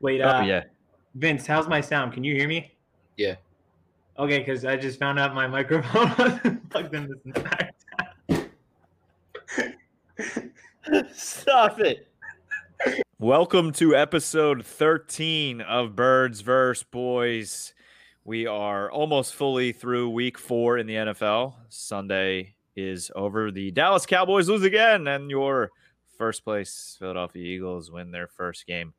Wait, Oh uh, yeah. Vince, how's my sound? Can you hear me? Yeah. Okay, because I just found out my microphone wasn't plugged in this entire time. Stop it. Welcome to episode 13 of Birds vs. Boys. We are almost fully through week four in the NFL. Sunday is over. The Dallas Cowboys lose again, and your first place Philadelphia Eagles win their first game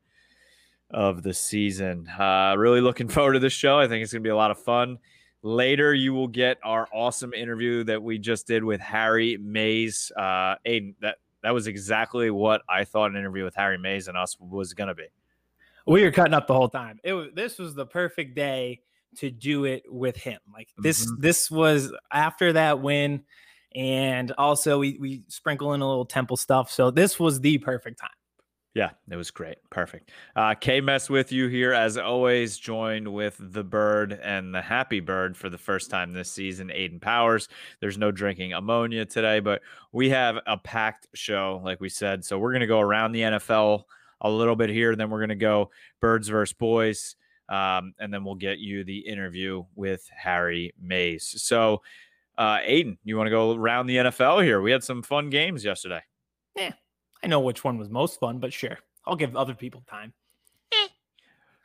of the season. Uh, really looking forward to this show. I think it's going to be a lot of fun. Later, you will get our awesome interview that we just did with Harry Mayes. Uh, Aiden, that that was exactly what I thought an interview with Harry Mayes and us was going to be. We were cutting up the whole time. It was this was the perfect day to do it with him. Like this, Mhm. this was after that win, and also we we sprinkle in a little temple stuff. So this was the perfect time. Yeah, it was great. Perfect. Uh, K Mess with you here as always, joined with the bird and the happy bird for the first time this season, Aiden Powers. There's no drinking ammonia today, but we have a packed show, like we said. So we're going to go around the NFL a little bit here. Then we're going to go birds versus boys. Um, and then we'll get you the interview with Harry Mayes. So, uh, Aiden, you want to go around the NFL here? We had some fun games yesterday. I know which one was most fun, but sure, I'll give other people time. Eh.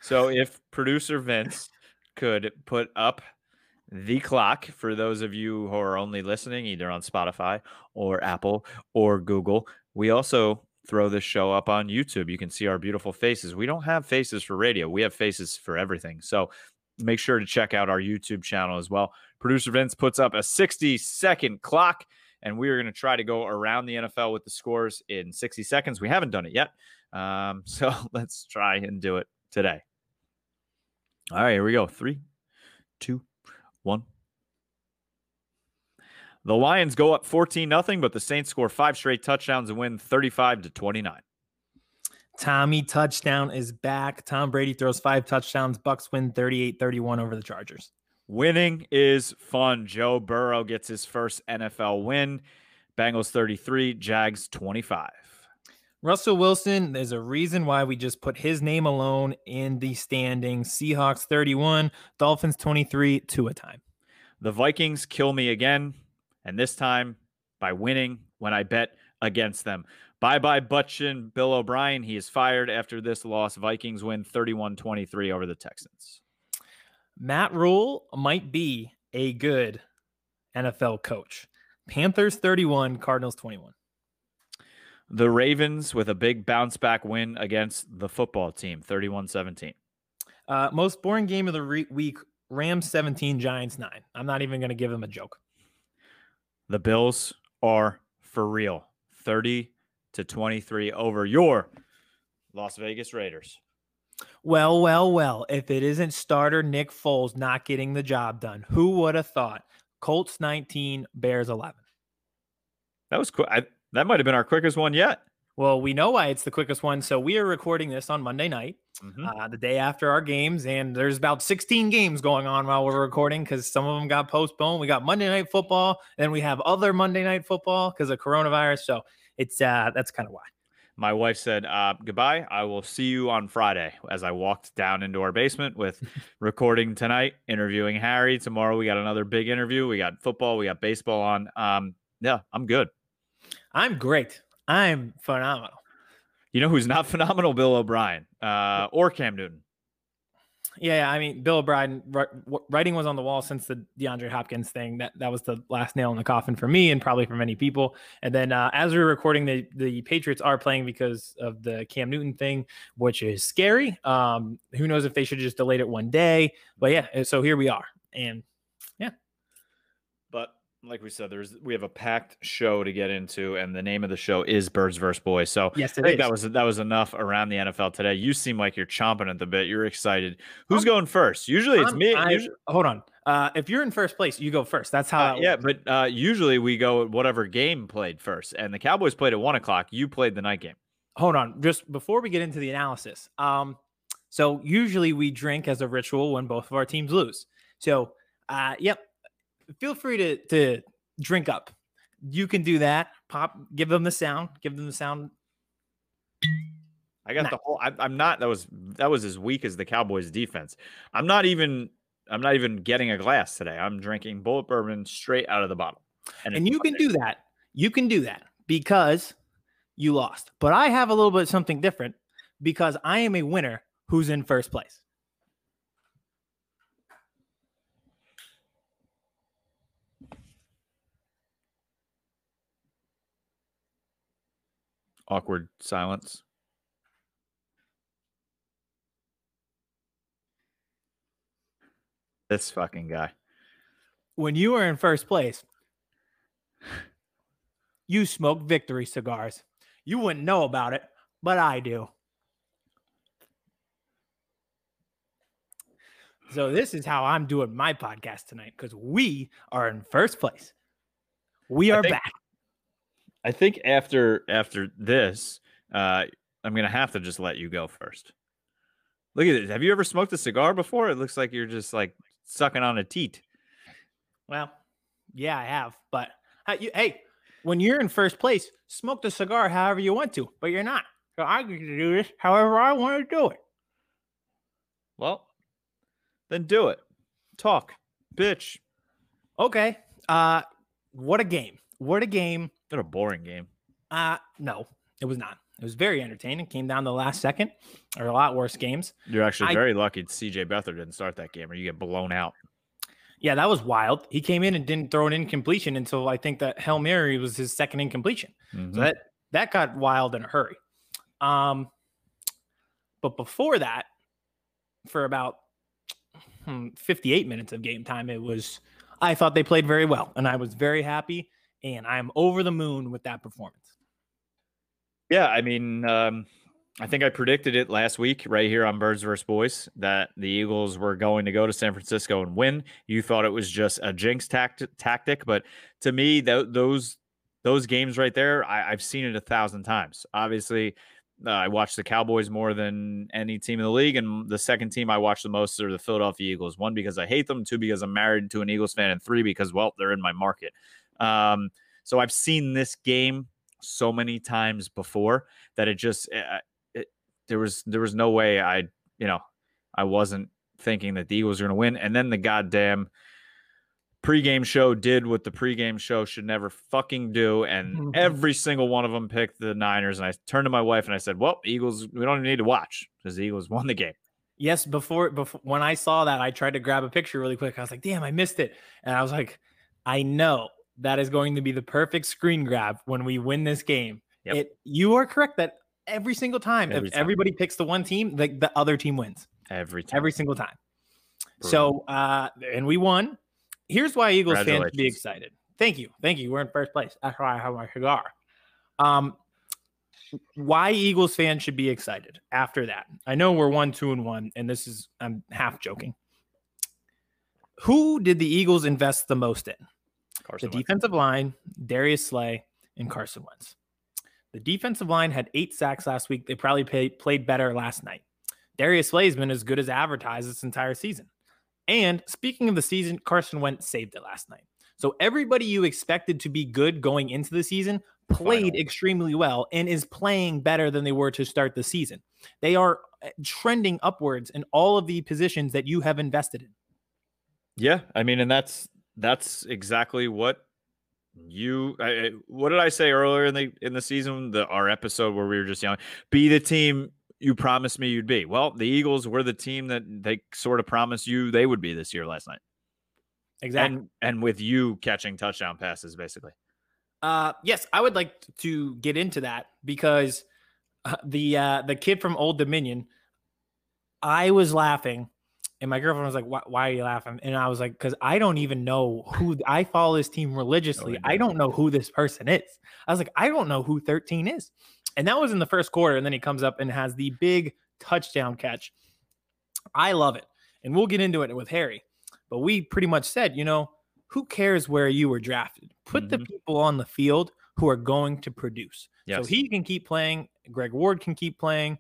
So if producer Vince could put up the clock for those of you who are only listening either on Spotify or Apple or Google, we also throw this show up on YouTube. You can see our beautiful faces. We don't have faces for radio. We have faces for everything. So make sure to check out our YouTube channel as well. Producer Vince puts up a 60 second clock and we are going to try to go around the NFL with the scores in 60 seconds. We haven't done it yet. Um, so let's try and do it today. All right, here we go. Three, two, one. The Lions go up 14 nothing, but the Saints score five straight touchdowns and win 35 to 29. Tommy touchdown is back. Tom Brady throws five touchdowns. Bucks win 38-31 over the Chargers. Winning is fun. Joe Burrow gets his first NFL win. Bengals 33, Jags 25. Russell Wilson, there's a reason why we just put his name alone in the standings. Seahawks 31, Dolphins 23, two a time. The Vikings kill me again, and this time by winning when I bet against them. Bye bye, Butchin. Bill O'Brien. He is fired after this loss. Vikings win 31 23 over the Texans. Matt Rhule might be a good NFL coach. Panthers 31, Cardinals 21. The Ravens with a big bounce back win against the football team 31 17. Uh, most boring game of the re- week Rams 17, Giants 9. I'm not even going to give them a joke. The Bills are for real 30 to 23 over your Las Vegas Raiders. Well, well, well. If it isn't starter Nick Foles not getting the job done, who would have thought? Colts 19, Bears 11. That was cool. I, that might have been our quickest one yet. Well, we know why it's the quickest one. So we are recording this on Monday night, Mhm. uh, the day after our games, and there's about 16 games going on while we're recording because some of them got postponed. We got Monday night football, and we have other Monday night football because of coronavirus. So it's uh, that's kind of why. My wife said, uh, Goodbye. I will see you on Friday as I walked down into our basement with recording tonight, interviewing Harry. Tomorrow, we got another big interview. We got football, we got baseball on. Um, yeah, I'm good. I'm great. I'm phenomenal. You know who's not phenomenal? Bill O'Brien uh, or Cam Newton. Yeah, I mean, Bill O'Brien writing was on the wall since the DeAndre Hopkins thing. That that was the last nail in the coffin for me and probably for many people. And then uh, as we are recording, the the Patriots are playing because of the Cam Newton thing, which is scary. Um, who knows if they should have just delayed it one day? But yeah, so here we are, and like we said, there's we have a packed show to get into, and the name of the show is Birds vs. Boys. So yes, I think is. that was that was enough around the NFL today. You seem like you're chomping at the bit. You're excited. Who's I'm- going first? Usually it's I'm- me. I- usually- hold on. Uh, if you're in first place, you go first. That's how. Uh, yeah, but uh, usually we go at whatever game played first, and the Cowboys played at one o'clock. You played the night game. hold on just before we get into the analysis um so usually we drink as a ritual when both of our teams lose so uh yep feel free to to drink up you can do that pop give them the sound give them the sound I got Nah. the whole. I, I'm not. That was that was as weak as the Cowboys' defense. I'm not even. I'm not even getting a glass today. I'm drinking Bulleit bourbon straight out of the bottle. and it's you can do that. You can do that because you lost. But I have a little bit something different because I am a winner who's in first place. Awkward silence. This fucking guy. When you were in first place, you smoke victory cigars. You wouldn't know about it, but I do. So this is how I'm doing my podcast tonight because we are in first place. We are think- back. I think after after this, uh, I'm gonna have to just let you go first. Look at this. Have you ever smoked a cigar before? It looks like you're just like sucking on a teat. Well, yeah, I have. But uh, you, hey, when you're in first place, smoke the cigar however you want to, but you're not. So I get to do this however I want to do it. Well, then do it. Talk, bitch. Okay. Uh, what a game! What a game! What a boring game. Uh, no, it was not. It was very entertaining. Came down to the last second, or a lot worse games. You're actually I- very lucky CJ Beathard didn't start that game or you get blown out. Yeah, that was wild. He came in and didn't throw an incompletion until I think that Hail Mary was his second incompletion. Mhm. So that that got wild in a hurry. Um, but before that, for about hmm, 58 minutes of game time, it was I thought they played very well, and I was very happy, and I'm over the moon with that performance. Yeah, I mean, um, I think I predicted it last week right here on Birds vs. Boys that the Eagles were going to go to San Francisco and win. You thought it was just a jinx tact- tactic, but to me, th- those those games right there, I- I've seen it a thousand times. Obviously, uh, I watch the Cowboys more than any team in the league, and the second team I watch the most are the Philadelphia Eagles. One because I hate them, two because I'm married to an Eagles fan, and three because well, they're in my market. Um, so I've seen this game so many times before that it just uh, it, there was there was no way I you know I wasn't thinking that the Eagles were going to win, and then the goddamn pregame show did what the pregame show should never fucking do, and Mhm. every single one of them picked the Niners. And I turned to my wife and I said, "Well, Eagles, we don't even need to watch because the Eagles won the game." Yes, before before when I saw that, I tried to grab a picture really quick. I was like, "Damn, I missed it," and I was like, "I know that is going to be the perfect screen grab when we win this game." Yep. It you are correct that every single time, Every if time. everybody picks the one team, the, the other team wins Every time, every single time. Brutal. So, uh, and we won. Here's why Eagles fans should be excited. Thank you, thank you. We're in first place. That's why I have my cigar. Um, why Eagles fans should be excited after that? I know we're one, two, and one, and this is I'm half joking. Who did the Eagles invest the most in? Carson the Wentz. defensive line, Darius Slay, and Carson Wentz. The defensive line had eight sacks last week. They probably pay, played better last night. Darius Slay has been as good as advertised this entire season. And speaking of the season, Carson Wentz saved it last night. So everybody you expected to be good going into the season played Finally. extremely well and is playing better than they were to start the season. They are uh, trending upwards in all of the positions that you have invested in. Yeah, I mean, and that's that's exactly what you. I- what did I say earlier in the in the season? The our episode where we were just yelling, "Be the team you promised me you'd be." Well, the Eagles were the team that they sort of promised you they would be this year last night, Exactly. and and with you catching touchdown passes, basically. Uh, yes, I would like to get into that because uh, the uh, the kid from Old Dominion, I was laughing, and my girlfriend was like, "Why, why are you laughing?" And I was like, "Because I don't even know who I follow this team religiously. I don't. don't know who this person is." I was like, "I don't know who 13 is," and that was in the first quarter. And then he comes up and has the big touchdown catch. I love it, and we'll get into it with Harry. But we pretty much said, you know, who cares where you were drafted? Put the Mhm. people on the field who are going to produce. Yes. So he can keep playing. Greg Ward can keep playing.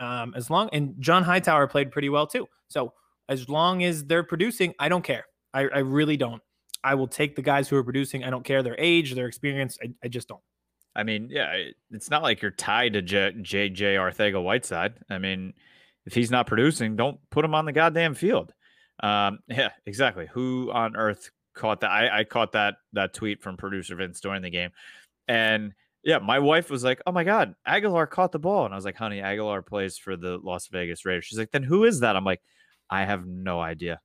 Um, as long and John Hightower played pretty well too. So as long as they're producing, I don't care. I, I really don't. I will take the guys who are producing. I don't care their age, their experience. I, I just don't. I mean, yeah, it's not like you're tied to J- JJ Arcega-Whiteside. I mean, if he's not producing, don't put him on the goddamn field. Um, yeah, exactly. Who on earth caught that? I, I caught that that tweet from producer Vince during the game, and yeah, my wife was like, "Oh my god, Agholor caught the ball," and I was like, "Honey, Agholor plays for the Las Vegas Raiders." She's like, "Then who is that?" I'm like, "I have no idea."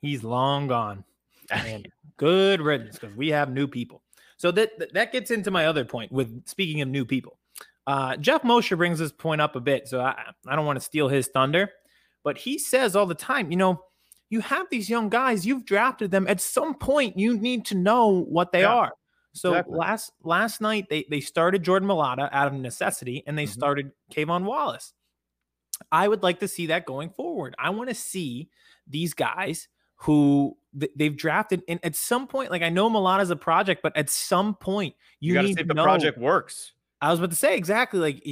He's long gone. And good riddance because we have new people. So that that gets into my other point with speaking of new people. Uh, Jeff Mosher brings this point up a bit, so I, I don't want to steal his thunder, but he says all the time, you know, you have these young guys, you've drafted them. At some point, you need to know what they yeah, are. So exactly. last last night they they started Jordan Mailata out of necessity, and they mm-hmm. started K'Von Wallace. I would like to see that going forward. I want to see these guys who they've drafted, and at some point, like I know Mailata's a project, but at some point you, you need to say the know, project works. I was about to say exactly like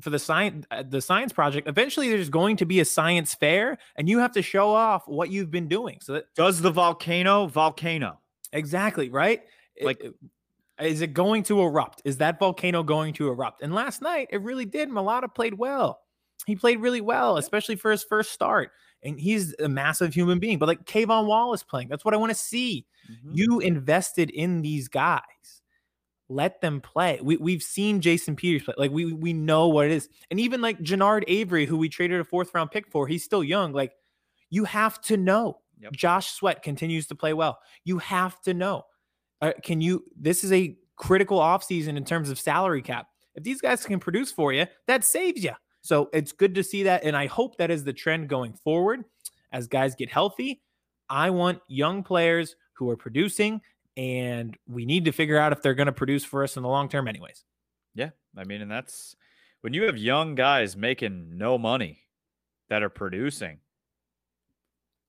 for the science uh, the science project. Eventually, there's going to be a science fair, and you have to show off what you've been doing. So that does the volcano volcano exactly right. Like, is it going to erupt? Is that volcano going to erupt? And last night, it really did. Mailata played well. He played really well, especially for his first start. And he's a massive human being. But like K'Von Wallace playing, that's what I want to see. Mm-hmm. You invested in these guys let them play. We we've seen Jason Peters play. Like we we know what it is. And even like Genard Avery, who we traded a fourth round pick for, he's still young. Like you have to know. Yep. Josh Sweat continues to play well. You have to know. Uh, can you? This is a critical offseason in terms of salary cap. If these guys can produce for you, that saves you. So it's good to see that. And I hope that is the trend going forward as guys get healthy. I want young players who are producing and we need to figure out if they're going to produce for us in the long term, anyways. Yeah, I mean, and that's when you have young guys making no money that are producing,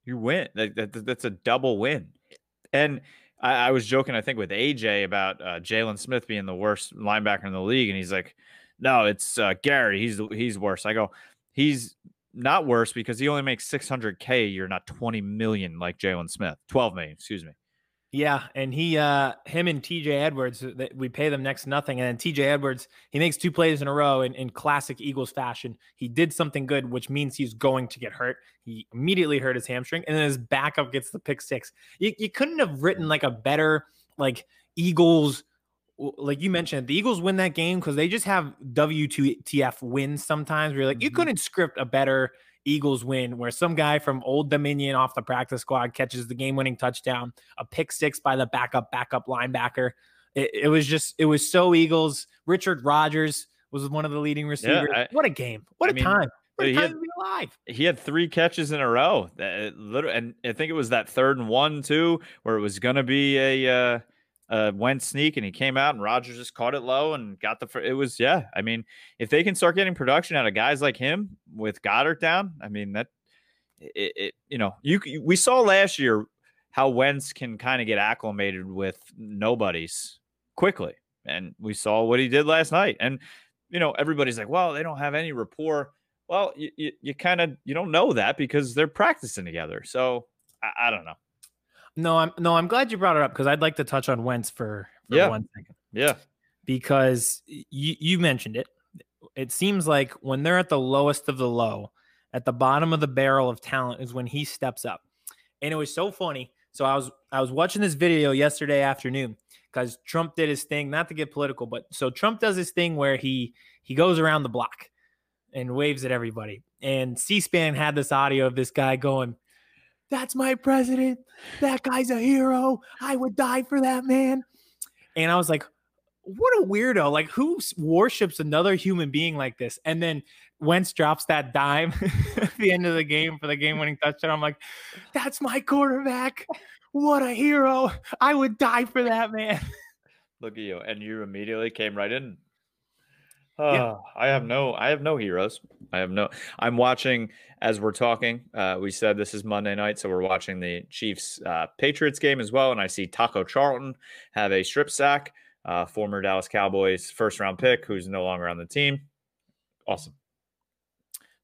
you win. That, that, that's a double win. And I, I, was joking, I think, with AJ about uh, Jaylon Smith being the worst linebacker in the league, and he's like, "No, it's uh, Gary. He's he's worse." I go, "He's not worse because he only makes 600k. You're not 20 million like Jaylon Smith, 12 million, excuse me." Yeah, and he, uh, him and TJ Edwards, uh, we pay them next nothing. And then TJ Edwards, he makes two plays in a row in, in classic Eagles fashion. He did something good, which means he's going to get hurt. He immediately hurt his hamstring, and then his backup gets the pick six. You, you couldn't have written like a better like Eagles, like you mentioned, the Eagles win that game because they just have WTF wins sometimes. Where you're like, mm-hmm. you couldn't script a better Eagles win, where some guy from Old Dominion off the practice squad catches the game winning touchdown, a pick six by the backup, backup linebacker. It, it, was just, it was so Eagles. Richard Rodgers was one of the leading receivers. Yeah, I, what a game. What I a mean, time. What a time had, to be alive. He had three catches in a row. That literally, and I think it was that third and one, too, where it was going to be a, uh, uh, went sneak and he came out and Rodgers just caught it low and got the. It was yeah. I mean, if they can start getting production out of guys like him with Goedert down, I mean that it, it you know you we saw last year how Wentz can kind of get acclimated with nobodies quickly, and we saw what he did last night. And you know everybody's like, well, they don't have any rapport. Well, you you, you kind of you don't know that because they're practicing together. So I, I don't know. No, I'm no, I'm glad you brought it up because I'd like to touch on Wentz for, for yeah. one second. Yeah. Because you you mentioned it. It seems like when they're at the lowest of the low, at the bottom of the barrel of talent is when he steps up. And it was so funny. So I was I was watching this video yesterday afternoon because Trump did his thing, not to get political, but so Trump does his thing where he he goes around the block and waves at everybody. And C-SPAN had this audio of this guy going, that's my president. That guy's a hero. I would die for that man. And I was like, what a weirdo. Like, who worships another human being like this? And then Wentz drops that dime at the end of the game for the game winning touchdown. I'm like, that's my quarterback. What a hero. I would die for that man. Look at you. And you immediately came right in. Uh, yeah. I have no, I have no heroes. I have no. I'm watching as we're talking. Uh, we said this is Monday night, so we're watching the Chiefs uh, Patriots game as well. And I see Taco Charlton have a strip sack, uh, former Dallas Cowboys first round pick, who's no longer on the team. Awesome.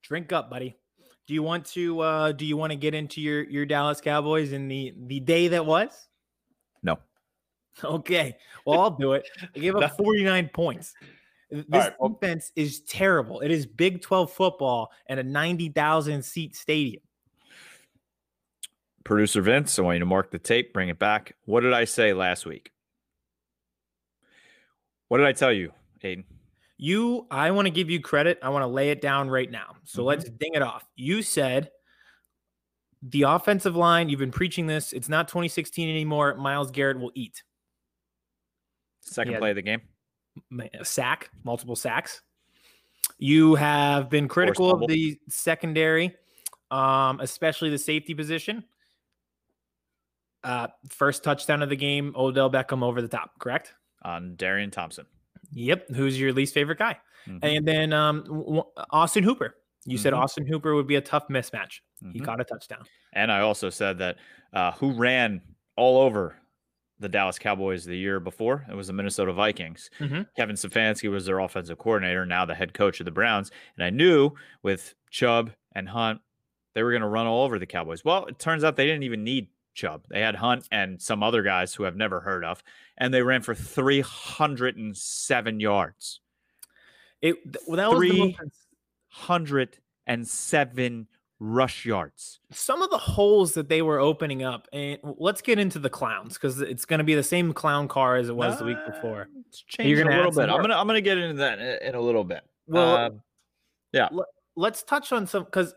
Drink up, buddy. Do you want to? uh Do you want to get into your your Dallas Cowboys in the the day that was? No. Okay. Well, I'll do it. I gave up 49 points. This right, well- defense is terrible. It is Big 12 football and a 90,000 seat stadium. Producer Vince, I want you to mark the tape, bring it back. What did I say last week? What did I tell you, Aiden? You, I want to give you credit. I want to lay it down right now. So Mhm. let's ding it off. You said the offensive line, you've been preaching this. It's not 2016 anymore. Myles Garrett will eat. Second Yeah. play of the game. Sack, multiple sacks. You have been critical of the secondary, um, especially the safety position. Uh, first touchdown of the game, Odell Beckham over the top, correct? on Darian Thompson. Yep. Who's your least favorite guy? Mhm. And then um, Austin Hooper. You said Mhm. Austin Hooper would be a tough mismatch. He Mhm. caught a touchdown. And I also said that uh, who ran all over the Dallas Cowboys the year before? It was the Minnesota Vikings. Mhm. Kevin Stefanski was their offensive coordinator, now the head coach of the Browns. And I knew with Chubb and Hunt, they were going to run all over the Cowboys. Well, it turns out they didn't even need Chubb. They had Hunt and some other guys who I've never heard of, and they ran for 307 yards. It well, that was the Three- most, 107 rush yards. some of the holes that they were opening up. And let's get into the clowns because it's going to be the same clown car as it was the week before. It's changed a gonna little add some bit. I'm gonna I'm gonna get into that in, in a little bit. Well, Um, let's touch on some because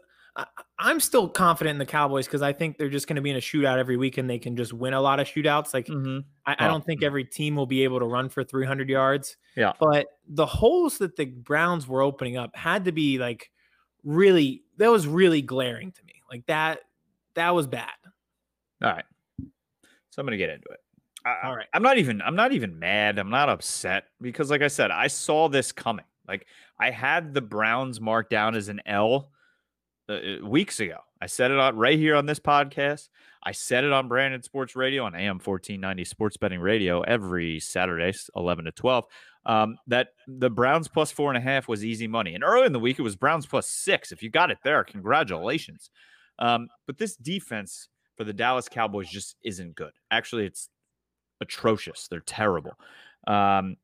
I'm still confident in the Cowboys because I think they're just going to be in a shootout every week and they can just win a lot of shootouts. Like mhm. I, I don't think every team will be able to run for 300 yards. Yeah. But the holes that the Browns were opening up had to be like really that was really glaring to me. Like that that was bad. All right. So I'm gonna get into it. I, All right. I'm not even I'm not even mad. I'm not upset because like I said, I saw this coming. Like I had the Browns marked down as an L uh, uh, weeks ago. I said it on right here on this podcast. I said it on Brandon Sports Radio on AM 1490 Sports Betting Radio every Saturday, 11 to 12. Um, that the Browns plus four and a half was easy money. And early in the week, it was Browns plus six. If you got it there, congratulations. Um, but this defense for the Dallas Cowboys just isn't good. Actually, it's atrocious. They're terrible. Um,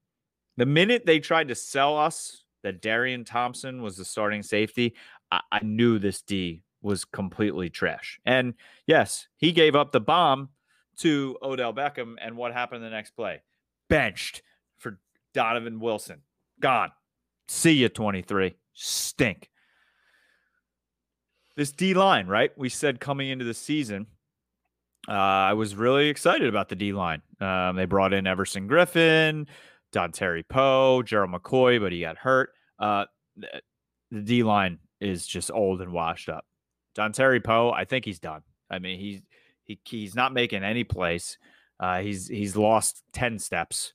the minute they tried to sell us that Darian Thompson was the starting safety, I, I knew this D was completely trash. And yes, he gave up the bomb to Odell Beckham. And what happened the next play? Benched Donovan Wilson. Gone. See you, 23. Stink. This D line, right? We said coming into the season, uh, I was really excited about the D line. Um, they brought in Everson Griffen, Don Terry Poe, Gerald McCoy, but he got hurt. Uh, the D line is just old and washed up. Dontari Poe, I think he's done. I mean, he's he, he's not making any plays. Uh, he's he's lost ten steps.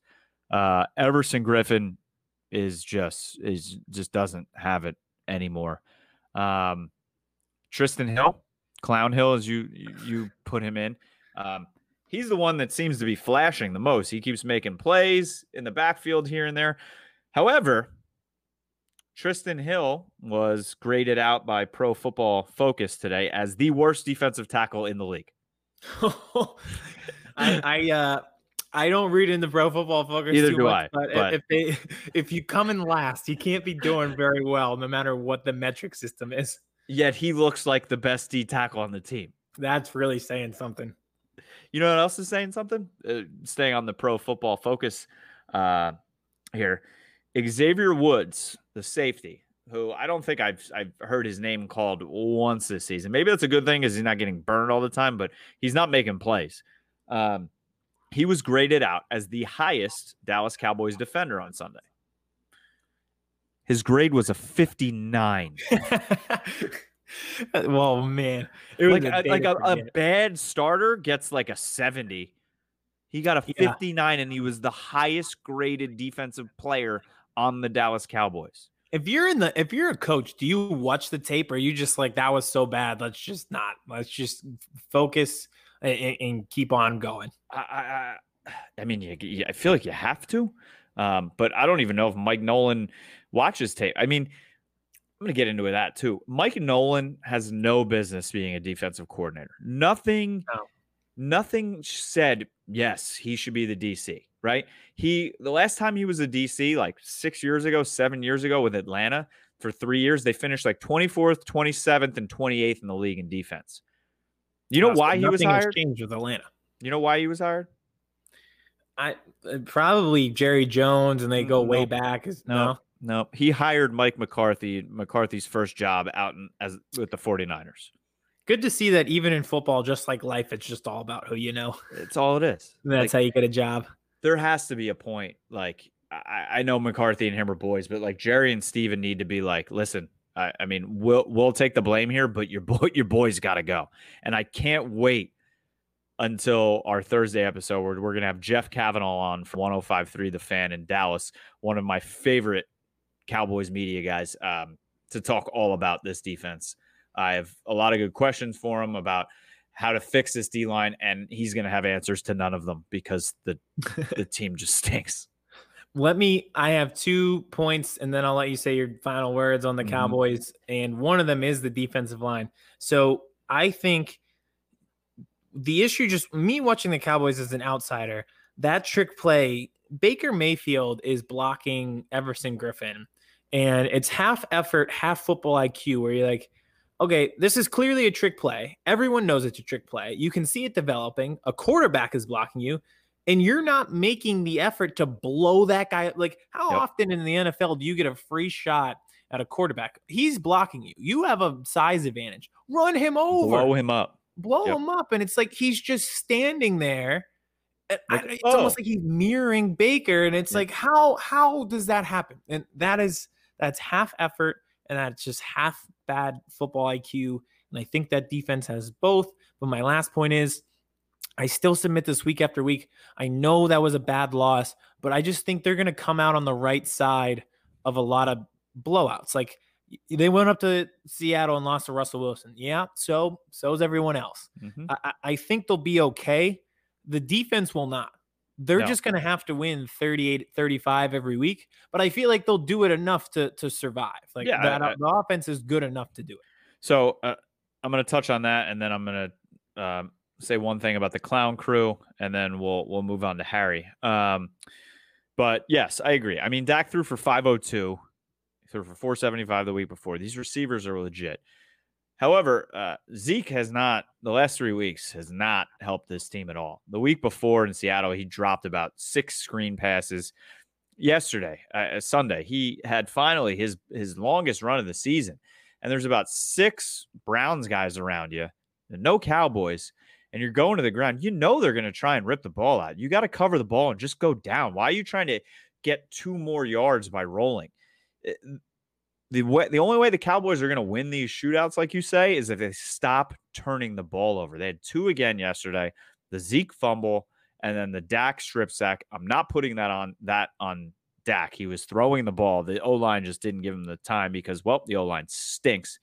Uh, Everson Griffen is just is just doesn't have it anymore. Um, Trysten Hill, Clown Hill, as you you, put him in. Um, he's the one that seems to be flashing the most. He keeps making plays in the backfield here and there. However, Trysten Hill was graded out by Pro Football Focus today as the worst defensive tackle in the league. I, I uh I don't read into Pro Football Focus. Neither too do much, I, But, but- if they if you come in last, you can't be doing very well, no matter what the metric system is. Yet he looks like the best D tackle on the team. That's really saying something. You know what else is saying something? Uh, staying on the Pro Football Focus uh, here, Xavier Woods, the safety, who I don't think I've I've heard his name called once this season. Maybe that's a good thing because he's not getting burned all the time, but he's not making plays. Um, he was graded out as the highest Dallas Cowboys defender on Sunday. His grade was a 59. well, man, it was like a uh, a, like a, a bad starter gets like a 70 he got a Yeah. 59 and he was the highest graded defensive player on the dallas cowboys If you're in the if you're a coach, do you watch the tape or are you just like that was so bad? Let's just not. Let's just focus and, and keep on going. i i, I- mean you, you- i feel like you have to um, but i don't even know if mike nolan watches tape i mean i'm going to get into that too mike nolan has no business being a defensive coordinator nothing No. nothing said yes he should be the DC. Right? He the last time he was a DC, like six years ago, seven years ago with Atlanta for three years, they finished like 24th, 27th, and 28th in the league in defense. You know why he was hired? Changed with Atlanta. You know why he was hired? I uh, probably Jerry Jones, and they go way back. Is, no, no, no. He hired Mike McCarthy, McCarthy's first job out in, as with the 49ers. Good to see that even in football, just like life, it's just all about who you know. It's all it is. That's like, how you get a job. There has to be a point. Like I, I know McCarthy and him are boys, but like Jerry and Stephen need to be like, listen, I, I mean, we'll we'll take the blame here, but your boy, your boys got to go. And I can't wait until our Thursday episode where we're going to have Jeff Cavanaugh on from 1053 The Fan in Dallas, one of my favorite Cowboys media guys, um, to talk all about this defense. I have a lot of good questions for him about how to fix this D line, and he's going to have answers to none of them because the the team just stinks. Let me. I have two points, and then I'll let you say your final words on the mm-hmm. Cowboys. And one of them is the defensive line. So I think the issue just me watching the Cowboys as an outsider, that trick play, Baker Mayfield is blocking Everson griffen And it's half effort, half football IQ, where you're like, okay, this is clearly a trick play. Everyone knows it's a trick play. You can see it developing. A quarterback is blocking you, and you're not making the effort to blow that guy. Like, how yep. often in the NFL do you get a free shot at a quarterback? He's blocking you. You have a size advantage. Run him over. Blow him up blow yep. him up. And it's like he's just standing there. Like, I, it's oh. almost like he's mirroring Baker. And it's like, how how does that happen? And that is that's half effort and that's just half bad football IQ. And I think that defense has both. But my last point is I still submit this week after week. I know that was a bad loss, but I just think they're going to come out on the right side of a lot of blowouts. Like they went up to Seattle and lost to Russell Wilson. Yeah, so so is everyone else. Mm-hmm. I, I, think they'll be okay. The defense will not. They're no. just going to have to win 38 35 every week, but I feel like they'll do it enough to to survive. Like yeah, that, I, the offense is good enough to do it. So uh, I'm going to touch on that, and then I'm going to um, say one thing about the clown crew, and then we'll we'll move on to Harry. Um, but yes, I agree. I mean, Dak threw for 502 threw for 475 the week before. These receivers are legit. However, uh, Zeke has not, the last three weeks, has not helped this team at all. The week before in Seattle, he dropped about six screen passes. Yesterday, uh, uh Sunday, he had finally his his longest run of the season. And there's about six Browns guys around you, no Cowboys, and you're going to the ground. You know they're going to try and rip the ball out. You got to cover the ball and just go down. Why are you trying to get two more yards by rolling? Eh, the way the only way the Cowboys are going to win these shootouts, like you say, is if they stop turning the ball over. They had two again yesterday: the Zeke fumble and then the Dak strip sack. I'm not putting that on that on Dak. He was throwing the ball. The O line just didn't give him the time because well, the O line stinks.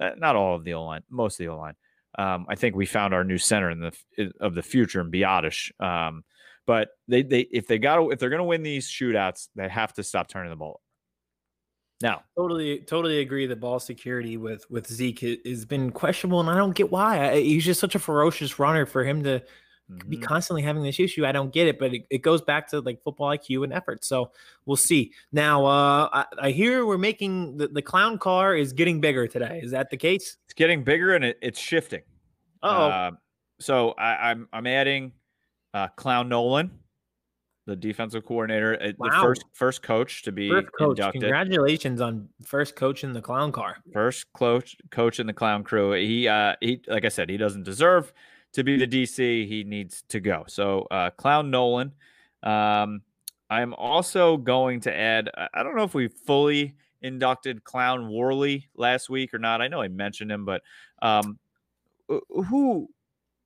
Uh, not all of the O line, most of the O line. Um, I think we found our new center in the of the future in Biadasz. Um, but they they if they got if they're going to win these shootouts, they have to stop turning the ball now, totally, totally agree that ball security with with Zeke has been questionable, and I don't get why. I, he's just such a ferocious runner for him to. Be constantly having this issue. I don't get it, but it, it, goes back to like football IQ and effort. So we'll see. Now, uh, I, I hear we're making the, the clown car is getting bigger today. Is that the case? It's getting bigger and it, it's shifting. Oh, uh, so I, I'm I'm adding uh, Clown Nolan the defensive coordinator, uh, wow. the first first coach to be first coach. inducted. Congratulations on first coach in the clown car. First coach coach in the clown crew. He uh he like I said, he doesn't deserve to be the DC. He needs to go. So uh Clown Nolan. Um I'm also going to add I don't know if we fully inducted Clown Worley last week or not. I know I mentioned him, but um who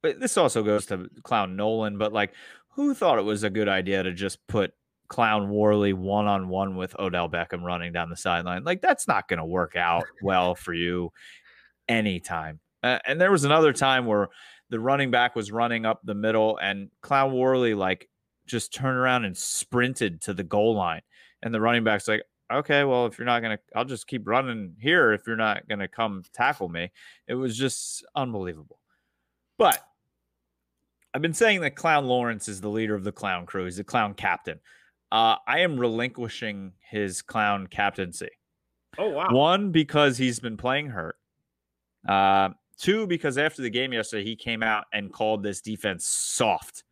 this also goes to Clown Nolan, but like who thought it was a good idea to just put Clown Worley one on one with Odell Beckham running down the sideline? Like, that's not going to work out well for you anytime. Uh, and there was another time where the running back was running up the middle and Clown Worley, like, just turned around and sprinted to the goal line. And the running back's like, okay, well, if you're not going to, I'll just keep running here if you're not going to come tackle me. It was just unbelievable. But I've been saying that Clown Lawrence is the leader of the clown crew. He's the clown captain. Uh, I am relinquishing his clown captaincy. Oh wow! One because he's been playing hurt. Uh, two because after the game yesterday, he came out and called this defense soft,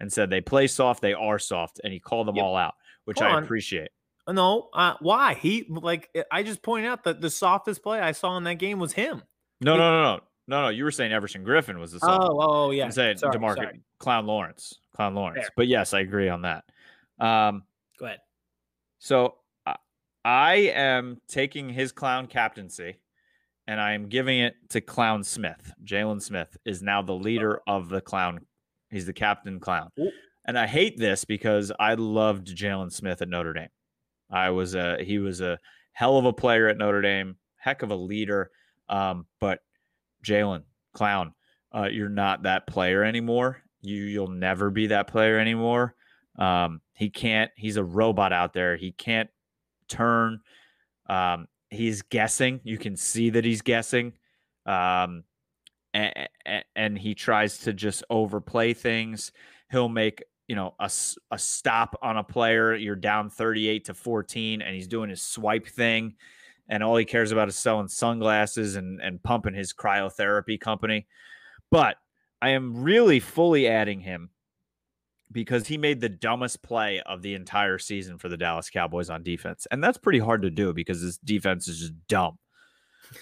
and said they play soft, they are soft, and he called them yep. all out, which Hold I on. appreciate. No, uh, why he like I just point out that the softest play I saw in that game was him. No, he, no, no, no, no, no. You were saying Everson Griffen was the soft. Oh, oh, yeah. I'm saying sorry, Demarcus sorry. Clown Lawrence, Clown Lawrence. Fair. But yes, I agree on that. Um, Go ahead. So uh, I am taking his clown captaincy, and I am giving it to Clown Smith. Jaylon Smith is now the leader of the clown. He's the captain clown. Ooh. And I hate this because I loved Jaylon Smith at Notre Dame. I was a he was a hell of a player at Notre Dame, heck of a leader. Um, but Jaylon Clown, uh, you're not that player anymore. You you'll never be that player anymore. Um, he can't. He's a robot out there. He can't turn. Um, he's guessing. You can see that he's guessing. Um, and, and he tries to just overplay things. He'll make you know a, a stop on a player you're down 38 to 14 and he's doing his swipe thing and all he cares about is selling sunglasses and and pumping his cryotherapy company but i am really fully adding him because he made the dumbest play of the entire season for the Dallas Cowboys on defense and that's pretty hard to do because this defense is just dumb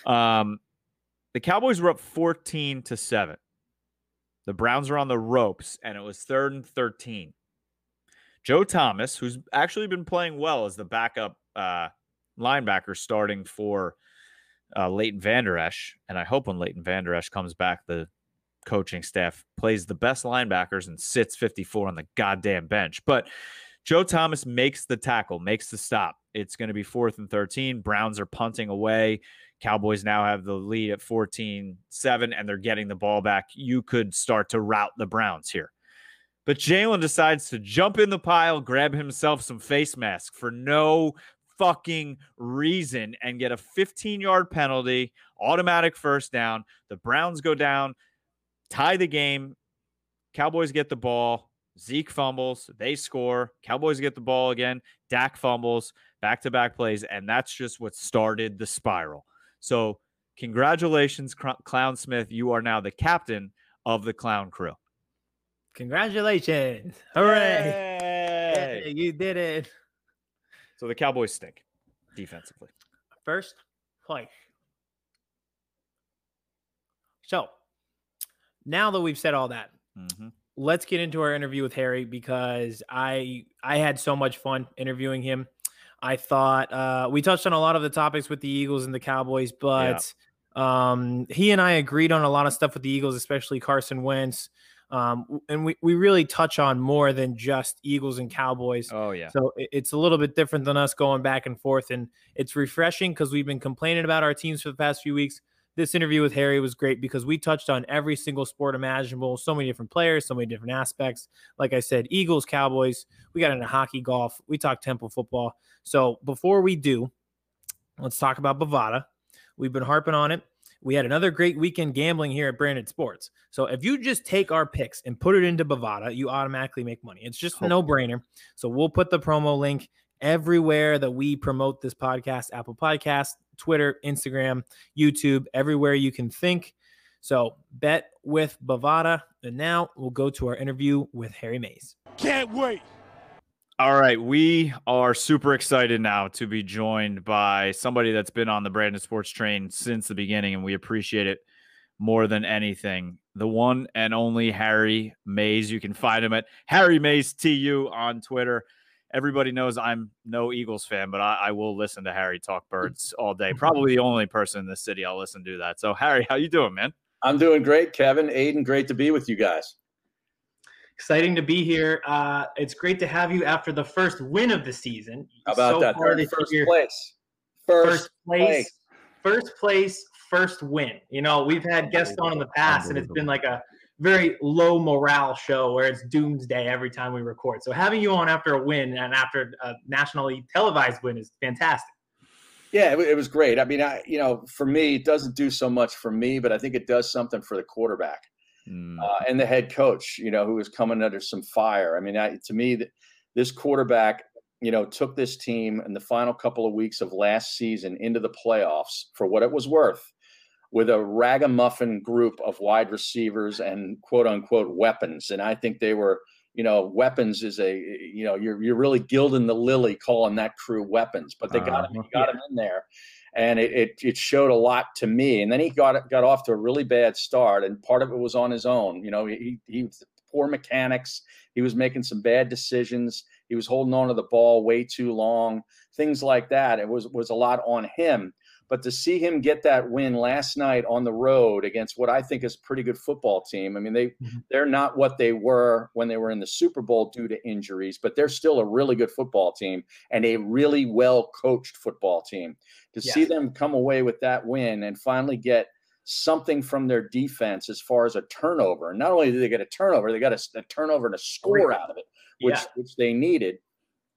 um the Cowboys were up 14 to 7 the Browns are on the ropes, and it was third and 13. Joe Thomas, who's actually been playing well as the backup uh, linebacker starting for uh, Leighton Vander Esch, and I hope when Leighton Vander Esch comes back, the coaching staff plays the best linebackers and sits 54 on the goddamn bench. But Joe Thomas makes the tackle, makes the stop. It's going to be fourth and 13. Browns are punting away. Cowboys now have the lead at 14 7, and they're getting the ball back. You could start to rout the Browns here. But Jaylon decides to jump in the pile, grab himself some face mask for no fucking reason, and get a 15 yard penalty, automatic first down. The Browns go down, tie the game. Cowboys get the ball. Zeke fumbles, they score. Cowboys get the ball again. Dak fumbles, back to back plays. And that's just what started the spiral. So, congratulations, Clown Smith. You are now the captain of the clown crew. Congratulations. Hooray. Hey, you did it. So, the Cowboys stink defensively. First place. So, now that we've said all that, mm-hmm. let's get into our interview with Harry because I I had so much fun interviewing him. I thought uh, we touched on a lot of the topics with the Eagles and the Cowboys, but yeah. um, he and I agreed on a lot of stuff with the Eagles, especially Carson Wentz. Um, and we, we really touch on more than just Eagles and Cowboys. Oh, yeah. So it, it's a little bit different than us going back and forth. And it's refreshing because we've been complaining about our teams for the past few weeks this interview with Harry was great because we touched on every single sport imaginable, so many different players, so many different aspects. Like I said, Eagles, Cowboys, we got into hockey, golf, we talked temple football. So before we do, let's talk about Bovada. We've been harping on it. We had another great weekend gambling here at Branded Sports. So if you just take our picks and put it into Bovada, you automatically make money. It's just a no brainer. So we'll put the promo link everywhere that we promote this podcast Apple Podcast, Twitter, Instagram, YouTube, everywhere you can think. So bet with Bovada. And now we'll go to our interview with Harry Mayes. Can't wait. All right, we are super excited now to be joined by somebody that's been on the Brandon Sports train since the beginning, and we appreciate it more than anything. The one and only Harry Mays. You can find him at Harry Mayes TU on Twitter everybody knows I'm no Eagles fan, but I, I, will listen to Harry talk birds all day. Probably the only person in the city I'll listen to that. So Harry, how you doing, man? I'm doing great, Kevin. Aiden, great to be with you guys. Exciting to be here. Uh, it's great to have you after the first win of the season. How about so that? Third, first place. First, first place. place. First place. First win. You know, we've had guests on in the past, and it's been like a very low morale show where it's doomsday every time we record. So having you on after a win and after a nationally televised win is fantastic. Yeah, it, it was great. I mean, I you know, for me, it doesn't do so much for me, but I think it does something for the quarterback. mm. uh, and the head coach, you know, who was coming under some fire. I mean, I, to me, this quarterback, you know, took this team in the final couple of weeks of last season into the playoffs for what it was worth with a ragamuffin group of wide receivers and quote unquote weapons. And I think they were, you know, weapons is a, you know, you're, you're really gilding the lily calling that crew weapons, but they got, uh, him, got yeah. him in there and it, it, it showed a lot to me. And then he got got off to a really bad start, and part of it was on his own. You know, he he poor mechanics. He was making some bad decisions. He was holding on to the ball way too long. Things like that. It was was a lot on him. But to see him get that win last night on the road against what I think is a pretty good football team. I mean, they mm-hmm. they're not what they were when they were in the Super Bowl due to injuries, but they're still a really good football team and a really well coached football team. To yeah. see them come away with that win and finally get something from their defense as far as a turnover. And not only did they get a turnover, they got a, a turnover and a score out of it, which yeah. which they needed.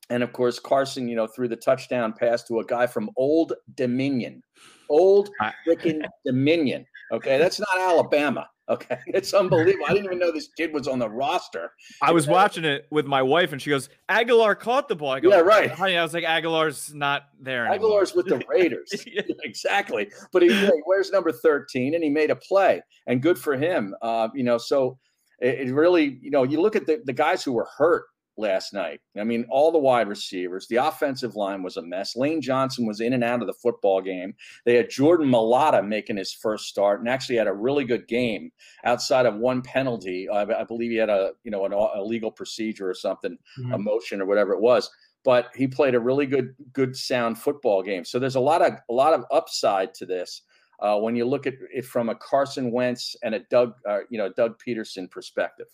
And of course, Carson, you know, threw the touchdown pass to a guy from Old Dominion. Old freaking Dominion. Okay. That's not Alabama. Okay. It's unbelievable. I didn't even know this kid was on the roster. I was watching it with my wife and she goes, Agholor caught the ball. I go, yeah, right. Honey, I was like, Agholor's not there. Agholor's with the Raiders. yeah. Exactly. But he, he, wears number 13 and he made a play and good for him. Uh, you know, so it, it really, you know, you look at the, the guys who were hurt last night. I mean, all the wide receivers, the offensive line was a mess. Lane Johnson was in and out of the football game. They had Jordan Mailata making his first start and actually had a really good game outside of one penalty. I, I believe he had a, you know, an, a legal procedure or something, mm-hmm. a motion or whatever it was. But he played a really good, good, sound football game. So there's a lot of a lot of upside to this. Uh, when you look at it from a Carson Wentz and a Doug, uh, you know, Doug Pederson perspective.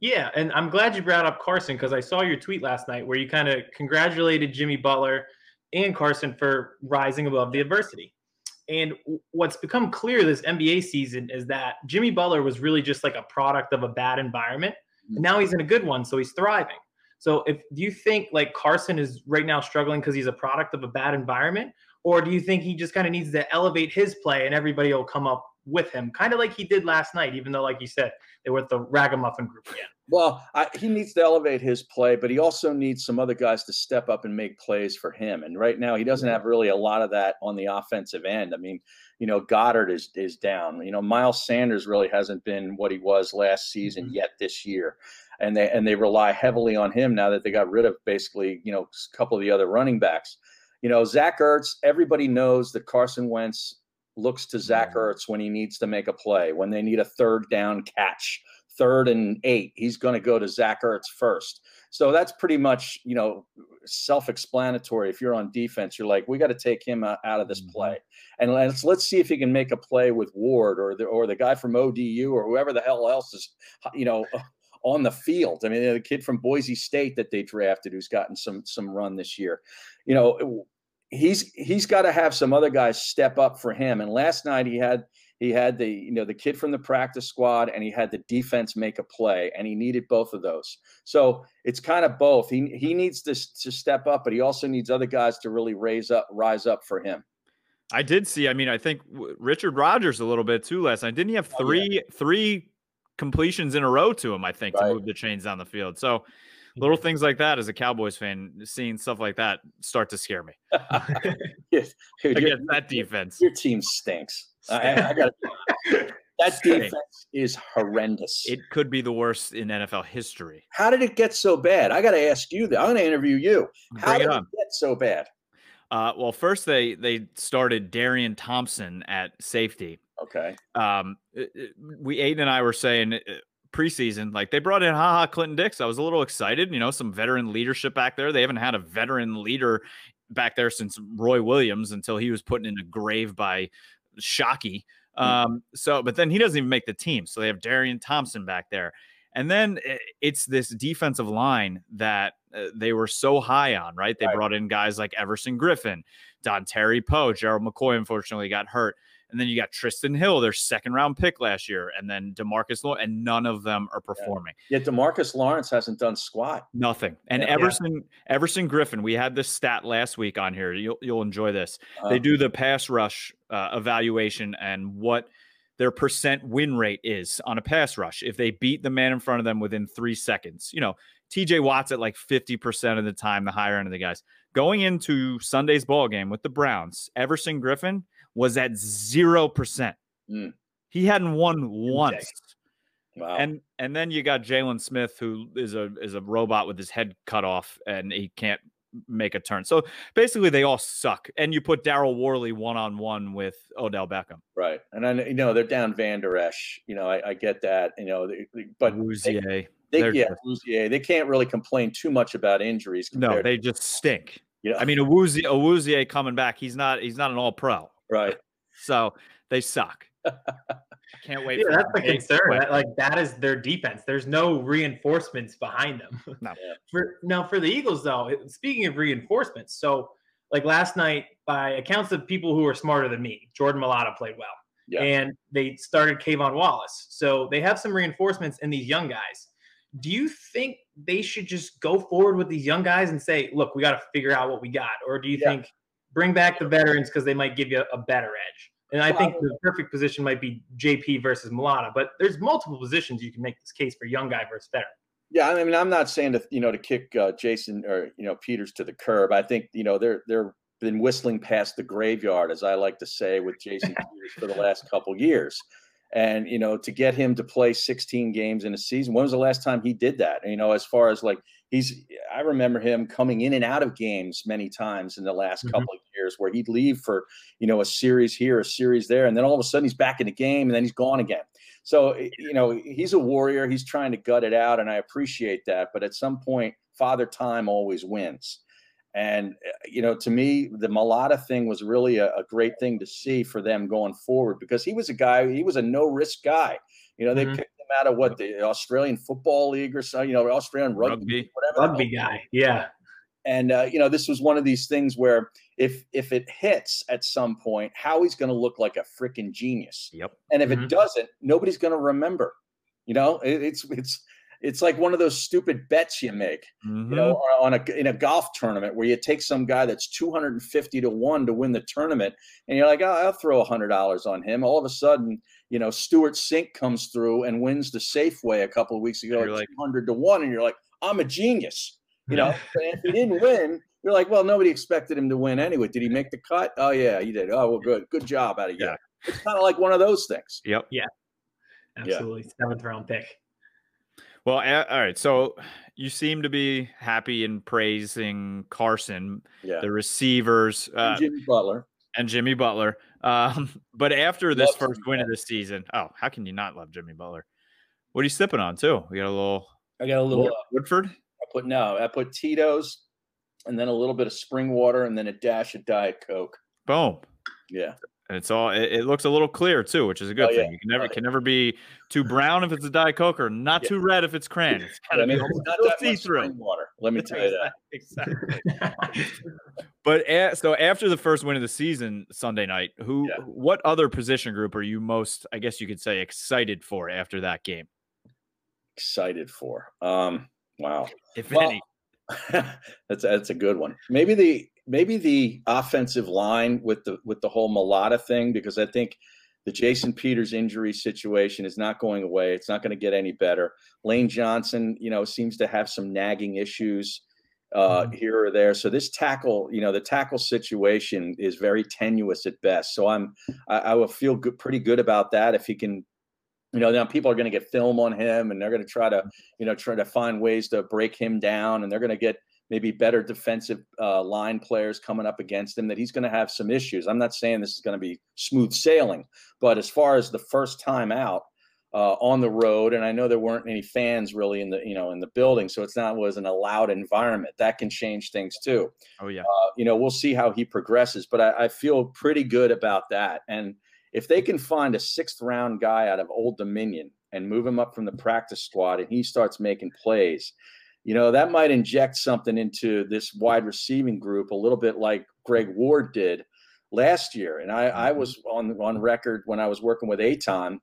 Yeah, and I'm glad you brought up Carson because I saw your tweet last night where you kind of congratulated Jimmy Butler and Carson for rising above the adversity. And what's become clear this NBA season is that Jimmy Butler was really just like a product of a bad environment. And now he's in a good one, so he's thriving. So if do you think like Carson is right now struggling because he's a product of a bad environment, or do you think he just kind of needs to elevate his play and everybody will come up with him, kind of like he did last night, even though, like you said, they were the ragamuffin group again. Well, I, he needs to elevate his play, but he also needs some other guys to step up and make plays for him. And right now, he doesn't have really a lot of that on the offensive end. I mean, you know, Goedert is is down. You know, Miles Sanders really hasn't been what he was last season mm-hmm. yet this year, and they and they rely heavily on him now that they got rid of basically you know a couple of the other running backs. You know, Zach Ertz. Everybody knows that Carson Wentz looks to Zach Ertz when he needs to make a play, when they need a third down catch, third and eight, he's going to go to Zach Ertz first. So that's pretty much, you know, self-explanatory. If you're on defense, you're like, we got to take him out of this mm-hmm. play, and let's let's see if he can make a play with Ward or the or the guy from ODU or whoever the hell else is, you know, on the field. I mean, the kid from Boise State that they drafted who's gotten some some run this year. You know, he's he's got to have some other guys step up for him. And last night he had he had the you know the kid from the practice squad and he had the defense make a play and he needed both of those. So it's kind of both. He he needs to to step up, but he also needs other guys to really raise up rise up for him. I did see. I mean, I think Richard Rodgers a little bit too last night. Didn't he have three oh, yeah. three completions in a row to him? I think right. to move the chains down the field. So little things like that as a Cowboys fan, seeing stuff like that start to scare me. yes, Dude, Against that defense, your team stinks. I, I got that defense is horrendous. It could be the worst in NFL history. How did it get so bad? I got to ask you that. I'm going to interview you. How Bring did it, it get so bad? Uh, well, first they they started Darian Thompson at safety. Okay. Um, we Aiden and I were saying preseason, like they brought in Ha Ha Clinton-Dix. I was a little excited, you know, some veteran leadership back there. They haven't had a veteran leader back there since Roy Williams until he was put in a grave by Shockey. Hmm. Um, so, but then he doesn't even make the team. So they have Darian Thompson back there. And then eh, it's this defensive line that uh, they were so high on, right? They right. brought in guys like Everson Griffen, Don Terry Poe, Gerald McCoy, unfortunately got hurt. And then you got Trysten Hill, their second round pick last year, and then Demarcus Lawrence, and none of them are performing. Yeah, yeah Demarcus Lawrence hasn't done squat. Nothing. And yeah, Everson yeah. Everson Griffen, we had this stat last week on here. You'll you'll enjoy this. Uh, they do the pass rush uh, evaluation and what their percent win rate is on a pass rush if they beat the man in front of them within three seconds. You know, TJ Watt's at like 50% of the time, the higher end of the guys. Going into Sunday's ball game with the Browns, Everson Griffen was at 0%. Mm. He hadn't won once. Wow. And and then you got Jaylon Smith, who is a is a robot with his head cut off, and he can't make a turn. So basically, they all suck. And you put Daryl Worley one on one with Odell Beckham. right. And I know, you know, they're down Vander Esch. You know, I, I get that, you know, they, they- but they, they, yeah, just- they can't really complain too much about injuries. No, they just stink. you know, I mean, Awuzie, Awuzie coming back, he's not he's not an all pro. Right. So they suck. Can't wait. Yeah, for that's the concern. That, like that is their defense. There's no reinforcements behind them. No. Yeah. For now, for the Eagles though, speaking of reinforcements, so like last night, by accounts of people who are smarter than me, Jordan Mailata played well, Yeah. and they started K'Von Wallace. So they have some reinforcements in these young guys. Do you think they should just go forward with these young guys and say, "Look, we got to figure out what we got," or do you Yeah. think bring back the veterans because they might give you a better edge? And I think the perfect position might be JP versus Mailata, but there's multiple positions you can make this case for young guy versus veteran. Yeah, I mean, I'm not saying to you know to kick uh, Jason or you know Peters to the curb. I think you know they're they're been whistling past the graveyard, as I like to say, with Jason Peters for the last couple years. And you know, to get him to play 16 games in a season, when was the last time he did that? You know, as far as like he's, I remember him coming in and out of games many times in the last Mhm. couple of years, where he'd leave for you know a series here, a series there, and then all of a sudden he's back in the game, and then he's gone again. So eh, you know, he's a warrior. He's trying to gut it out, and I appreciate that. But at some point, Father Time always wins. And uh, you know, to me, the Mailata thing was really a, a great thing to see for them going forward because he was a guy, he was a no risk guy. You know, they Mhm. picked him out of what the Australian Football League or so, you know, Australian rugby, Rugby. whatever. the hell. Rugby guy, yeah. And uh, you know, this was one of these things where if if it hits at some point, Howie's going to look like a freaking genius. Yep. And if Mhm. it doesn't, nobody's going to remember. You know, it, it's it's it's like one of those stupid bets you make Mhm. you know, or on a in a golf tournament where you take some guy that's 250 to 1 to win the tournament and you're like, oh, I'll throw $100 on him. All of a sudden, you know, Stewart Cink comes through and wins the Safeway a couple of weeks ago And at like- 200 to 1 and you're like, I'm a genius. You know, and if he didn't win, you're like, well, nobody expected him to win anyway. Did he make the cut? Oh yeah, he did. Oh, well, good. Good job out of you. Yeah. It's kind of like one of those things. Yep. Yeah. Absolutely. Seventh round pick. Well, all right. So you seem to be happy in praising Carson, Yeah. the receivers, uh, And Jimmy Butler. and Jimmy Butler. Um, but after this Love first win of the season, oh, how can you not love Jimmy Butler? What are you sipping on too? We got a little I got a little uh, Woodford. I put no, I put Tito's and then a little bit of spring water and then a dash of Diet Coke. Boom. Yeah. And it's all it, it looks a little clear too, which is a good Oh, yeah. thing. You can never Oh, can never be too brown if it's a Diet Coke or not Yeah. too red if it's cran. It's I gotta mean, it's not that much spring water. Let me tell you that. Exactly. But a, so after the first win of the season Sunday night, who Yeah. what other position group are you most, I guess you could say, excited for after that game, Excited for. Um, wow. if Well, any? that's that's a good one. Maybe the maybe the offensive line with the with the whole Mailata thing because I think the Jason Peters injury situation is not going away. It's not going to get any better. Lane Johnson, you know, seems to have some nagging issues uh, here or there. So this tackle, you know, the tackle situation is very tenuous at best. So I'm I, I will feel good, pretty good about that if he can. You know, now people are going to get film on him, and they're going to try to, you know, try to find ways to break him down, and they're going to get maybe better defensive uh, line players coming up against him. That he's going to have some issues. I'm not saying this is going to be smooth sailing, but as far as the first time out uh, on the road, and I know there weren't any fans really in the, you know, in the building, so it's not wasn't a loud environment. That can change things too Oh yeah. uh, you know, we'll see how he progresses, but I, I feel pretty good about that. And if they can find a sixth round guy out of Old Dominion and move him up from the practice squad and he starts making plays, you know, that might inject something into this wide receiving group a little bit like Greg Ward did last year. And I, I was on on record when I was working with Aton,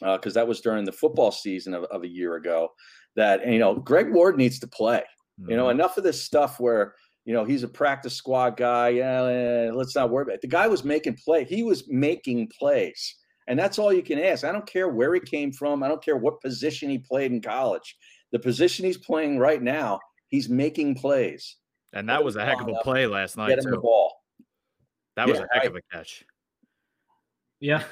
because that was during the football season of, of a year ago, that you know Greg Ward needs to play. You know, Mhm. enough of this stuff where you know he's a practice squad guy. Yeah, let's not worry about it. The guy was making play. He was making plays And that's all you can ask. I don't care where he came from. I don't care what position he played in college. The position he's playing right now, he's making plays. And that was a heck of a play last night. Get him too. the ball. That was Yeah, a heck I- of a catch. Yeah.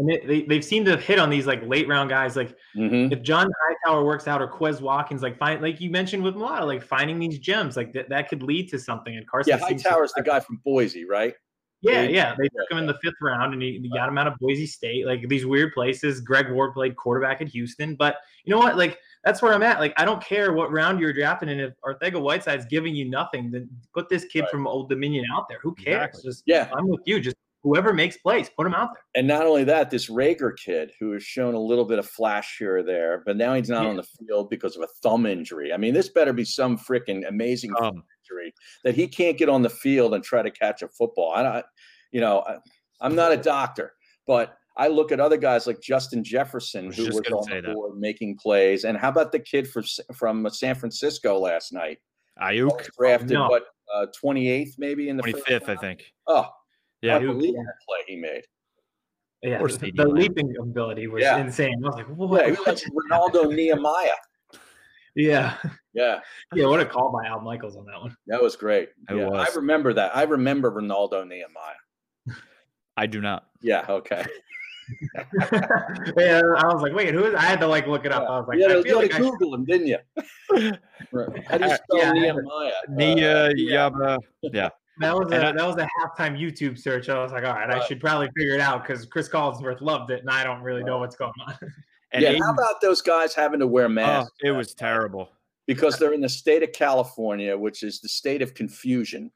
And they, they, they've seemed to have hit on these like late round guys. Like Mhm. if John Hightower works out or Quez Watkins, like find like you mentioned with Milano, like finding these gems, like that, that could lead to something. And Carson, Yeah, seems to- Hightower's the guy from Boise, right? Yeah, Yeah, yeah. They took him in the fifth round and he, he got him out of Boise State. Like these weird places. Greg Ward played quarterback at Houston. But you know what? Like that's where I'm at. Like I don't care what round you're drafting. And if Arcega-Whiteside's giving you nothing, then put this kid Right. from Old Dominion out there. Who cares? Exactly. Just Yeah. I'm with you. Just whoever makes plays, put him out there. And not only that, this Reagor kid who has shown a little bit of flash here or there, but now he's not Yeah. on the field because of a thumb injury. I mean, this better be some freaking amazing thumb Um, injury that he can't get on the field and try to catch a football. I don't, you know, I, I'm not a doctor, but I look at other guys like Justin Jefferson, was who was on say the that. board making plays. And how about the kid from from San Francisco last night? Aiyuk, Drafted no. what uh, 28th maybe in the first 25th, I think. Oh, Yeah. unbelievable play he made. Yeah, course the, they the leaping ability was Yeah. insane. I was like, what? he was like Renaldo Nehemiah. yeah, Yeah. yeah. What a call by Al Michaels on that one. That was great. It yeah, was. I remember that. I remember Renaldo Nehemiah. I do not. Yeah, okay. yeah, I was like, wait, who is? I had to like look it up. I was like, you had I to, feel you like had I to should- Google him, didn't you? Right. How do you spell yeah, Nehemiah? Nia Uh, Yaba. Yeah. That was a that was a halftime YouTube search. I was like, all right, I should probably figure it out because Cris Collinsworth loved it, and I don't really know what's going on. And yeah, Aiden- how about those guys having to wear oh, masks it was terrible. because they're in the state of California, which is the state of confusion,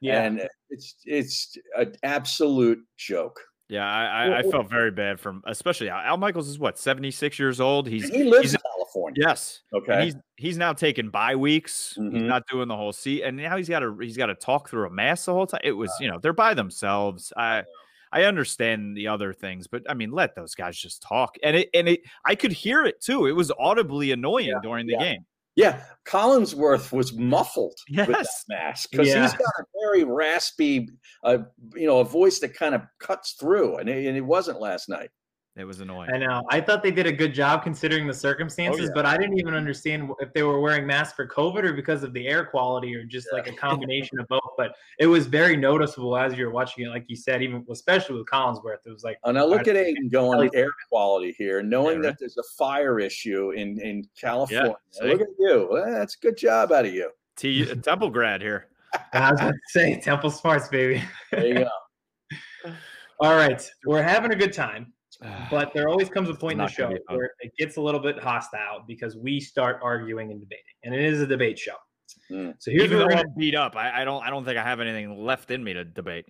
yeah, and it's it's an absolute joke. Yeah, I, I, I felt very bad from especially Al, Al Michaels is what, 76 years old? He's he lives he's- in California. yes. And Okay. he's he's now taking bye weeks. He's Mhm. not doing the whole seat, and now he's got to he's got to talk through a mask the whole time. It was you know they're by themselves. I I understand the other things, but I mean let those guys just talk. And it and it I could hear it too. It was audibly annoying Yeah, during the yeah. game. Yeah, Collinsworth was muffled with that Yes. mask because Yeah. he's got a very raspy, uh, you know, a voice that kind of cuts through, and it, and it wasn't last night. It was annoying. I know. I thought they did a good job considering the oh, circumstances, Oh, yeah. but I didn't even understand if they were wearing masks for COVID or because of the air quality or just like a combination of both. But it was very noticeable as you were watching it, like you said, even especially with Collinsworth. It was like, And now look at Aiden going air quality here, knowing Yeah, that there's a fire issue in in California. see? look at you. Well, that's a good job out of you. T Temple grad here. I was about to say, Temple Smarts, baby. There you go. All right, we're having a good time. But there always comes a point in the show where it gets a little bit hostile because we start arguing and debating, and it is a debate show. Mm. So here's Even what though we're I'm beat up, I, I don't I don't think I have anything left in me to debate.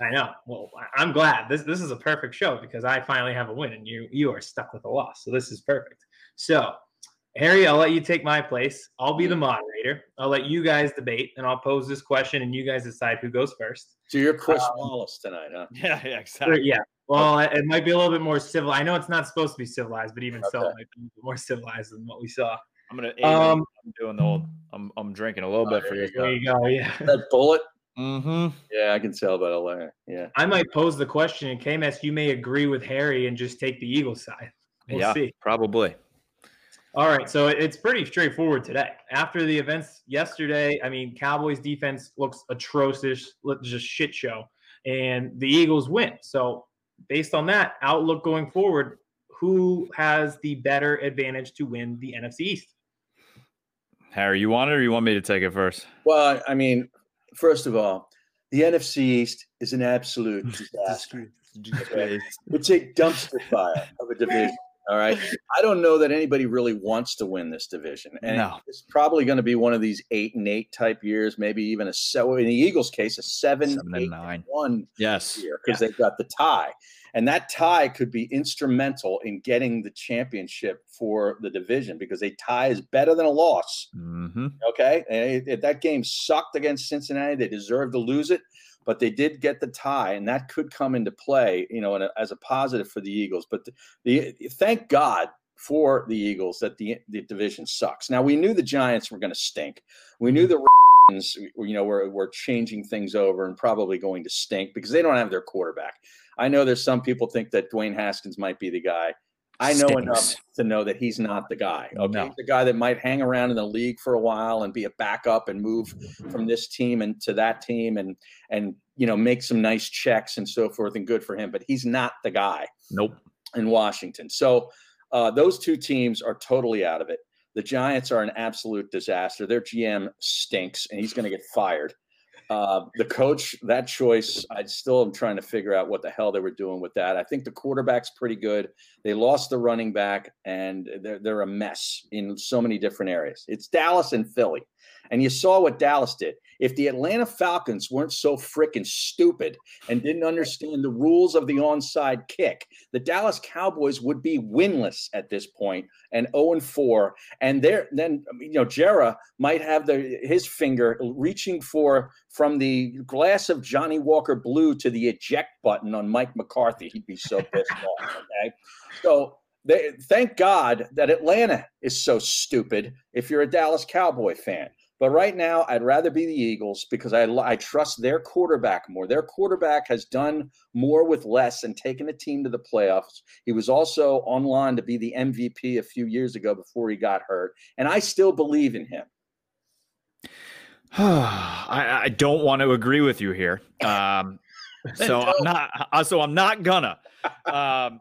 I know. Well, I- I'm glad this this is a perfect show because I finally have a win, and you you are stuck with a loss. So this is perfect. So, Harry, I'll let you take my place. I'll be the moderator. I'll let you guys debate, and I'll pose this question, and you guys decide who goes first. So you're Chris Um, Wallace tonight, huh? Yeah, yeah, exactly. yeah. Well, it might be a little bit more civil. I know it's not supposed to be civilized, but even so, it might be more civilized than what we saw. I'm gonna. Um, I'm doing the old. I'm I'm drinking a little Oh, bit for you. There you go. Yeah. That Bulleit. Mm-hmm. Yeah, I can tell by the layer. Yeah. I might pose the question, and KMS, you may agree with Harry and just take the Eagles side. We'll yeah, see. probably. All right, so it's pretty straightforward today. After the events yesterday, I mean, Cowboys defense looks atrocious, just shit show, and the Eagles win. So, based on that outlook going forward, who has the better advantage to win the NFC East? Harry, you want it or you want me to take it first? Well, I mean, first of all, the NFC East is an absolute disaster. It's a dumpster fire of a division. All right. I don't know that anybody really wants to win this division. And No. it's probably going to be one of these eight and eight type years, maybe even a seven in the Eagles case, a seven, and nine. one Yes. year because they've got the tie. And that tie could be instrumental in getting the championship for the division because a tie is better than a loss. Mm-hmm. Okay. And it- it- that game sucked against Cincinnati. They deserved to lose it, but they did get the tie, and that could come into play, you know, a, as a positive for the Eagles. But the, the thank God for the Eagles that the, the division sucks. Now, we knew the Giants were going to stink. We knew the Ravens, you know, were, were changing things over and probably going to stink because they don't have their quarterback. I know there's some people think that Dwayne Haskins might be the guy. I know Stinks. enough to know that he's not the guy. Okay, No. he's the guy that might hang around in the league for a while and be a backup and move from this team and to that team and and you know make some nice checks and so forth and good for him. But he's not the guy Nope. in Washington. So uh, those two teams are totally out of it. The Giants are an absolute disaster. Their GM stinks, and he's going to get fired. Uh, the coach, that choice, I still am trying to figure out what the hell they were doing with that. I think the quarterback's pretty good. They lost the running back, and they're they're a mess in so many different areas. It's Dallas and Philly, and you saw what Dallas did. If the Atlanta Falcons weren't so freaking stupid and didn't understand the rules of the onside kick, the Dallas Cowboys would be winless at this point and 0 and 4. And there, then you know, Jerry might have the his finger reaching for from the glass of Johnnie Walker Blue to the eject button on Mike McCarthy. He'd be so pissed off. Okay, so. They, thank God that Atlanta is so stupid. If you're a Dallas Cowboy fan, but right now, I'd rather be the Eagles because I, I trust their quarterback more. Their quarterback has done more with less and taken a team to the playoffs. He was also on line to be the MVP a few years ago before he got hurt. And I still believe in him. I, I don't want to agree with you here. Um, so I'm not. uh, So I'm not gonna. Um,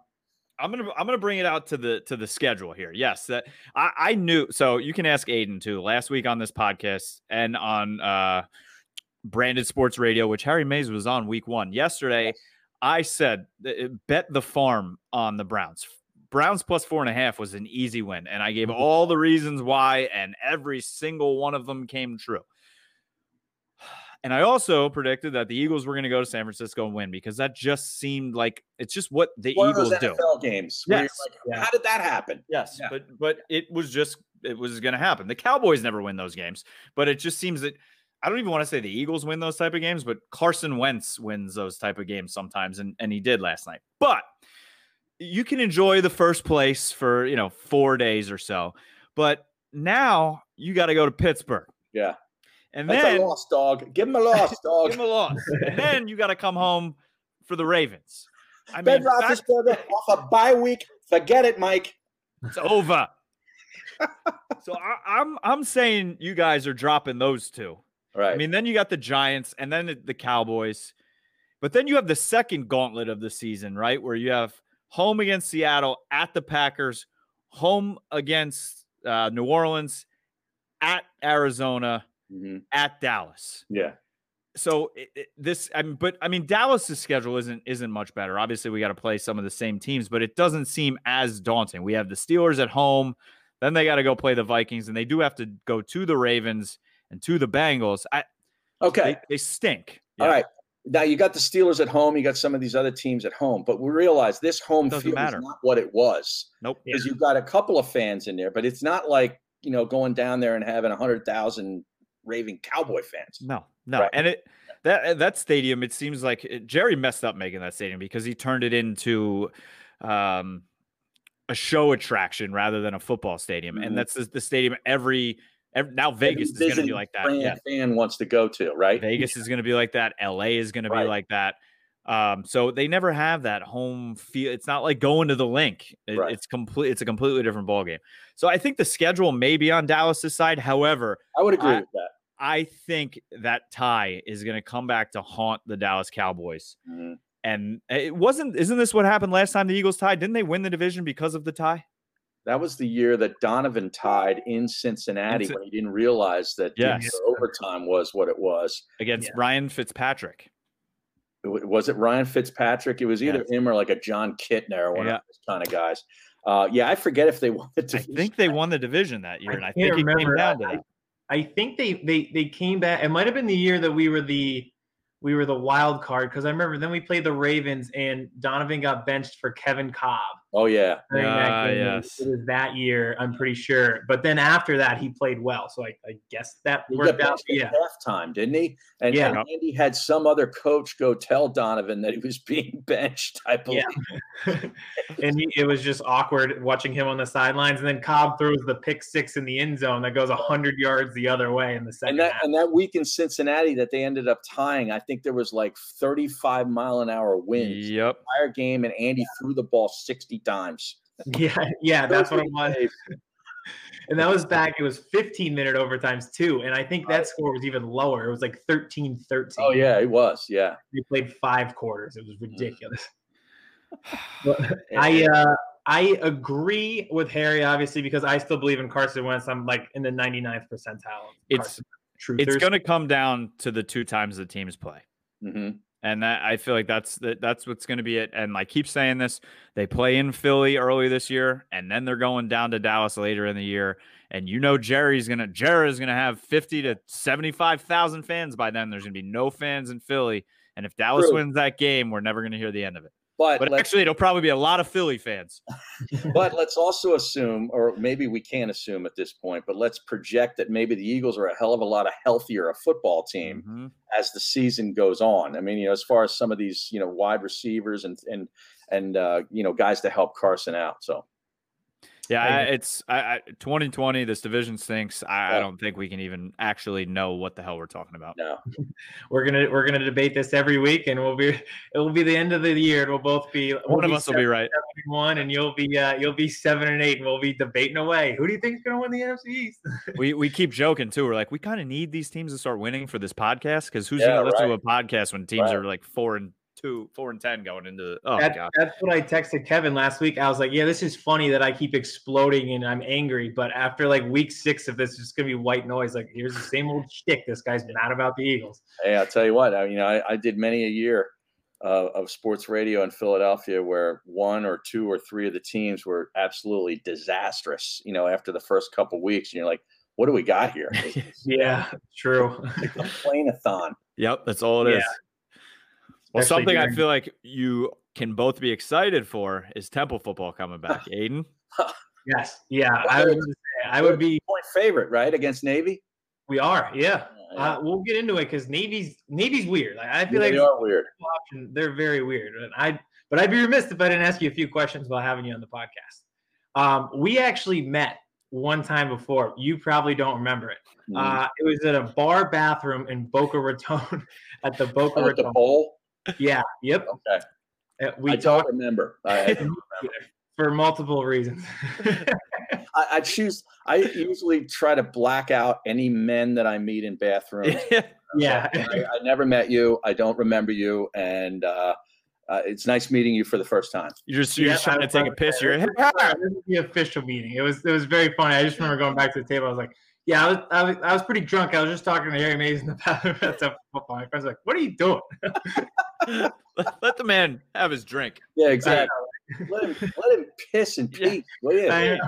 I'm gonna I'm gonna bring it out to the to the schedule here. Yes, that I, I knew. So you can ask Aiden too. Last week on this podcast and on uh, Branded Sports Radio, which Harry Mayes was on week one. Yesterday, I said uh, bet the farm on the Browns. Browns plus four and a half was an easy win, and I gave all the reasons why, and every single one of them came true. And I also predicted that the Eagles were going to go to San Francisco and win because that just seemed like it's just what the One Eagles do. NFL games. Yes. like, Yeah. How did that happen? Yes, Yeah. but but it was just it was going to happen. The Cowboys never win those games, but it just seems that I don't even want to say the Eagles win those type of games, but Carson Wentz wins those type of games sometimes, and and he did last night. But you can enjoy the first place for you know four days or so, but now you got to go to Pittsburgh, Yeah. And That's then a loss, dog. Give him a loss, dog. give him a loss, and then you got to come home for the Ravens. I Ben mean, Roethlisberger off a bye week. Forget it, Mike. It's over. so I, I'm I'm saying you guys are dropping those two. Right. I mean, then you got the Giants and then the, the Cowboys, but then you have the second gauntlet of the season, right? Where you have home against Seattle, at the Packers, home against uh, New Orleans, at Arizona, Mhm. at Dallas. Yeah. So it, it- this, I mean, but I mean, Dallas's schedule isn't isn't much better. Obviously, we got to play some of the same teams, but it doesn't seem as daunting. We have the Steelers at home, then they got to go play the Vikings, and they do have to go to the Ravens and to the Bengals. I, Okay. they, they stink. All right. Now you got the Steelers at home. You got some of these other teams at home, but we realize this home field matter. is not what it was Nope. because you've got a couple of fans in there, but it's not like you know going down there and having a hundred thousand raving Cowboy fans. No, no, Right. and it that that stadium. It seems like it, Jerry messed up making that stadium because he turned it into um, a show attraction rather than a football stadium, Mhm. and that's the, the stadium every, every now Vegas is going to be like that. Fan, Yeah, fan wants to go to right. Vegas is going to be like that. LA is going to be like that. Um, so they never have that home feel. It's not like going to the Linc. It- Right. It's complete. It's a completely different ball game. So I think the schedule may be on Dallas's side. However, I would agree I- with that. I think that tie is going to come back to haunt the Dallas Cowboys. Mhm. And it wasn't. Isn't this what happened last time the Eagles tied? Didn't they win the division because of the tie? That was the year that Donovan tied in Cincinnati Cin- when he didn't realize that Yes. overtime was what it was. against Yeah. Ryan Fitzpatrick. W- Was it Ryan Fitzpatrick? It was either Yes. him or like a Jon Kitna or one Yeah. of those kind of guys. Uh, yeah, I forget if they won the I think they won the division that year, I and I can't think it came remember. down to I- I think they they they came back. It might have been the year that we were the we were the wild card because I remember then we played the Ravens and Donovan got benched for Kevin Kolb. Oh yeah. during that Ah, game. yes. It was that year, I'm pretty sure. But then after that, he played well. So I, I guess that He got worked out. benched at Yeah. halftime, didn't he? And, Yeah. and Andy had some other coach go tell Donovan that he was being benched. I believe. Yeah. and he, it was just awkward watching him on the sidelines. And then Kolb throws the pick six in the end zone that goes 100 yards the other way in the second And that half. and that week in Cincinnati that they ended up tying, I think there was like 35 mile an hour winds the Yep. entire game, and Andy threw the ball 60 times. Yeah, yeah, that's what it Those was. were the days. And that was back, it was 15 minute overtimes too. And I think that score was even lower. It was like 13 13. Oh yeah, it was. Yeah. We played five quarters. It was ridiculous. I uh I agree with Harry, obviously, because I still believe in Carson Wentz. I'm like in the 99th percentile. It's- Carson truthers. It's going to come down to the two times the teams play. hmm And that I feel like that's that's what's going to be it. And I keep saying this: they play in Philly early this year, and then they're going down to Dallas later in the year. And you know Jerry's gonna Jerry's gonna have fifty to seventy five thousand fans by then. There's gonna be no fans in Philly, and if Dallas True. wins that game, we're never gonna hear the end of it. But But actually, it'll probably be a lot of Philly fans. but let's also assume, or maybe we can't assume at this point, but let's project that maybe the Eagles are a hell of a lot of healthier a football team Mhm. as the season goes on. I mean, you know, as far as some of these, you know, wide receivers and and and uh, you know, guys to help Carson out. So Yeah, I it's I, I, 2020. This division stinks. I, I don't think we can even actually know what the hell we're talking about. no, we're gonna we're gonna debate this every week, and we'll be it will be the end of the year, and we'll both be we'll One of be us will be right. seven and one, and you'll be uh, you'll be seven and eight, and we'll be debating away. Who do you think's gonna win the NFC East? we we keep joking too. We're like, we kind of need these teams to start winning for this podcast because who's Yeah, gonna listen right. to a podcast when teams Right. are like four and two, four and ten going into? Oh That- god, that's what I texted Kevin last week. I was like, "Yeah, this is funny that I keep exploding and I'm angry, but after like week six of this, it's just gonna be white noise. Like, here's the same old shtick. This guy's mad about the Eagles. hey, I'll tell you what. I, you know, I, I did many a year uh, of sports radio in Philadelphia where one or two or three of the teams were absolutely disastrous. You know, after the first couple weeks, and you're like, what do we got here? Yeah, true. a complain-a-thon. yep, that's all it is. Yeah. Well, Especially something I feel like you can both be excited for is Temple football coming back. Aiden, yes, yeah. I would say I would be. point favorite, right, against Navy. We are, yeah. Yeah, Uh, we'll get into it because Navy's Navy's weird. Like, I feel they like are weird. option, they're very weird. And I, but I'd be remiss if I didn't ask you a few questions while having you on the podcast. Um, we actually met one time before. You probably don't remember it. Mhm. Uh, it was at a bar bathroom in Boca Raton at the Boca Oh, with the Raton. bowl. Yeah, yep. Okay, Uh, We I talked don't remember. I, I don't for multiple reasons. I, I choose. I usually try to black out any men that I meet in bathrooms. yeah. I, I never met you. I don't remember you, and uh, uh, it's nice meeting you for the first time. you're just, you're Yeah, just trying I to take a was- piss. You're This is the official meeting. It was it was very funny. I just remember going back to the table. I was like, "Yeah, I was I was, I was pretty drunk. I was just talking to Harry Mayes in the bathroom." That's a football. My friends like, "What are you doing?" let, let the man have his drink. Yeah, exactly. let him let him piss and Yeah. pee. will ya? I.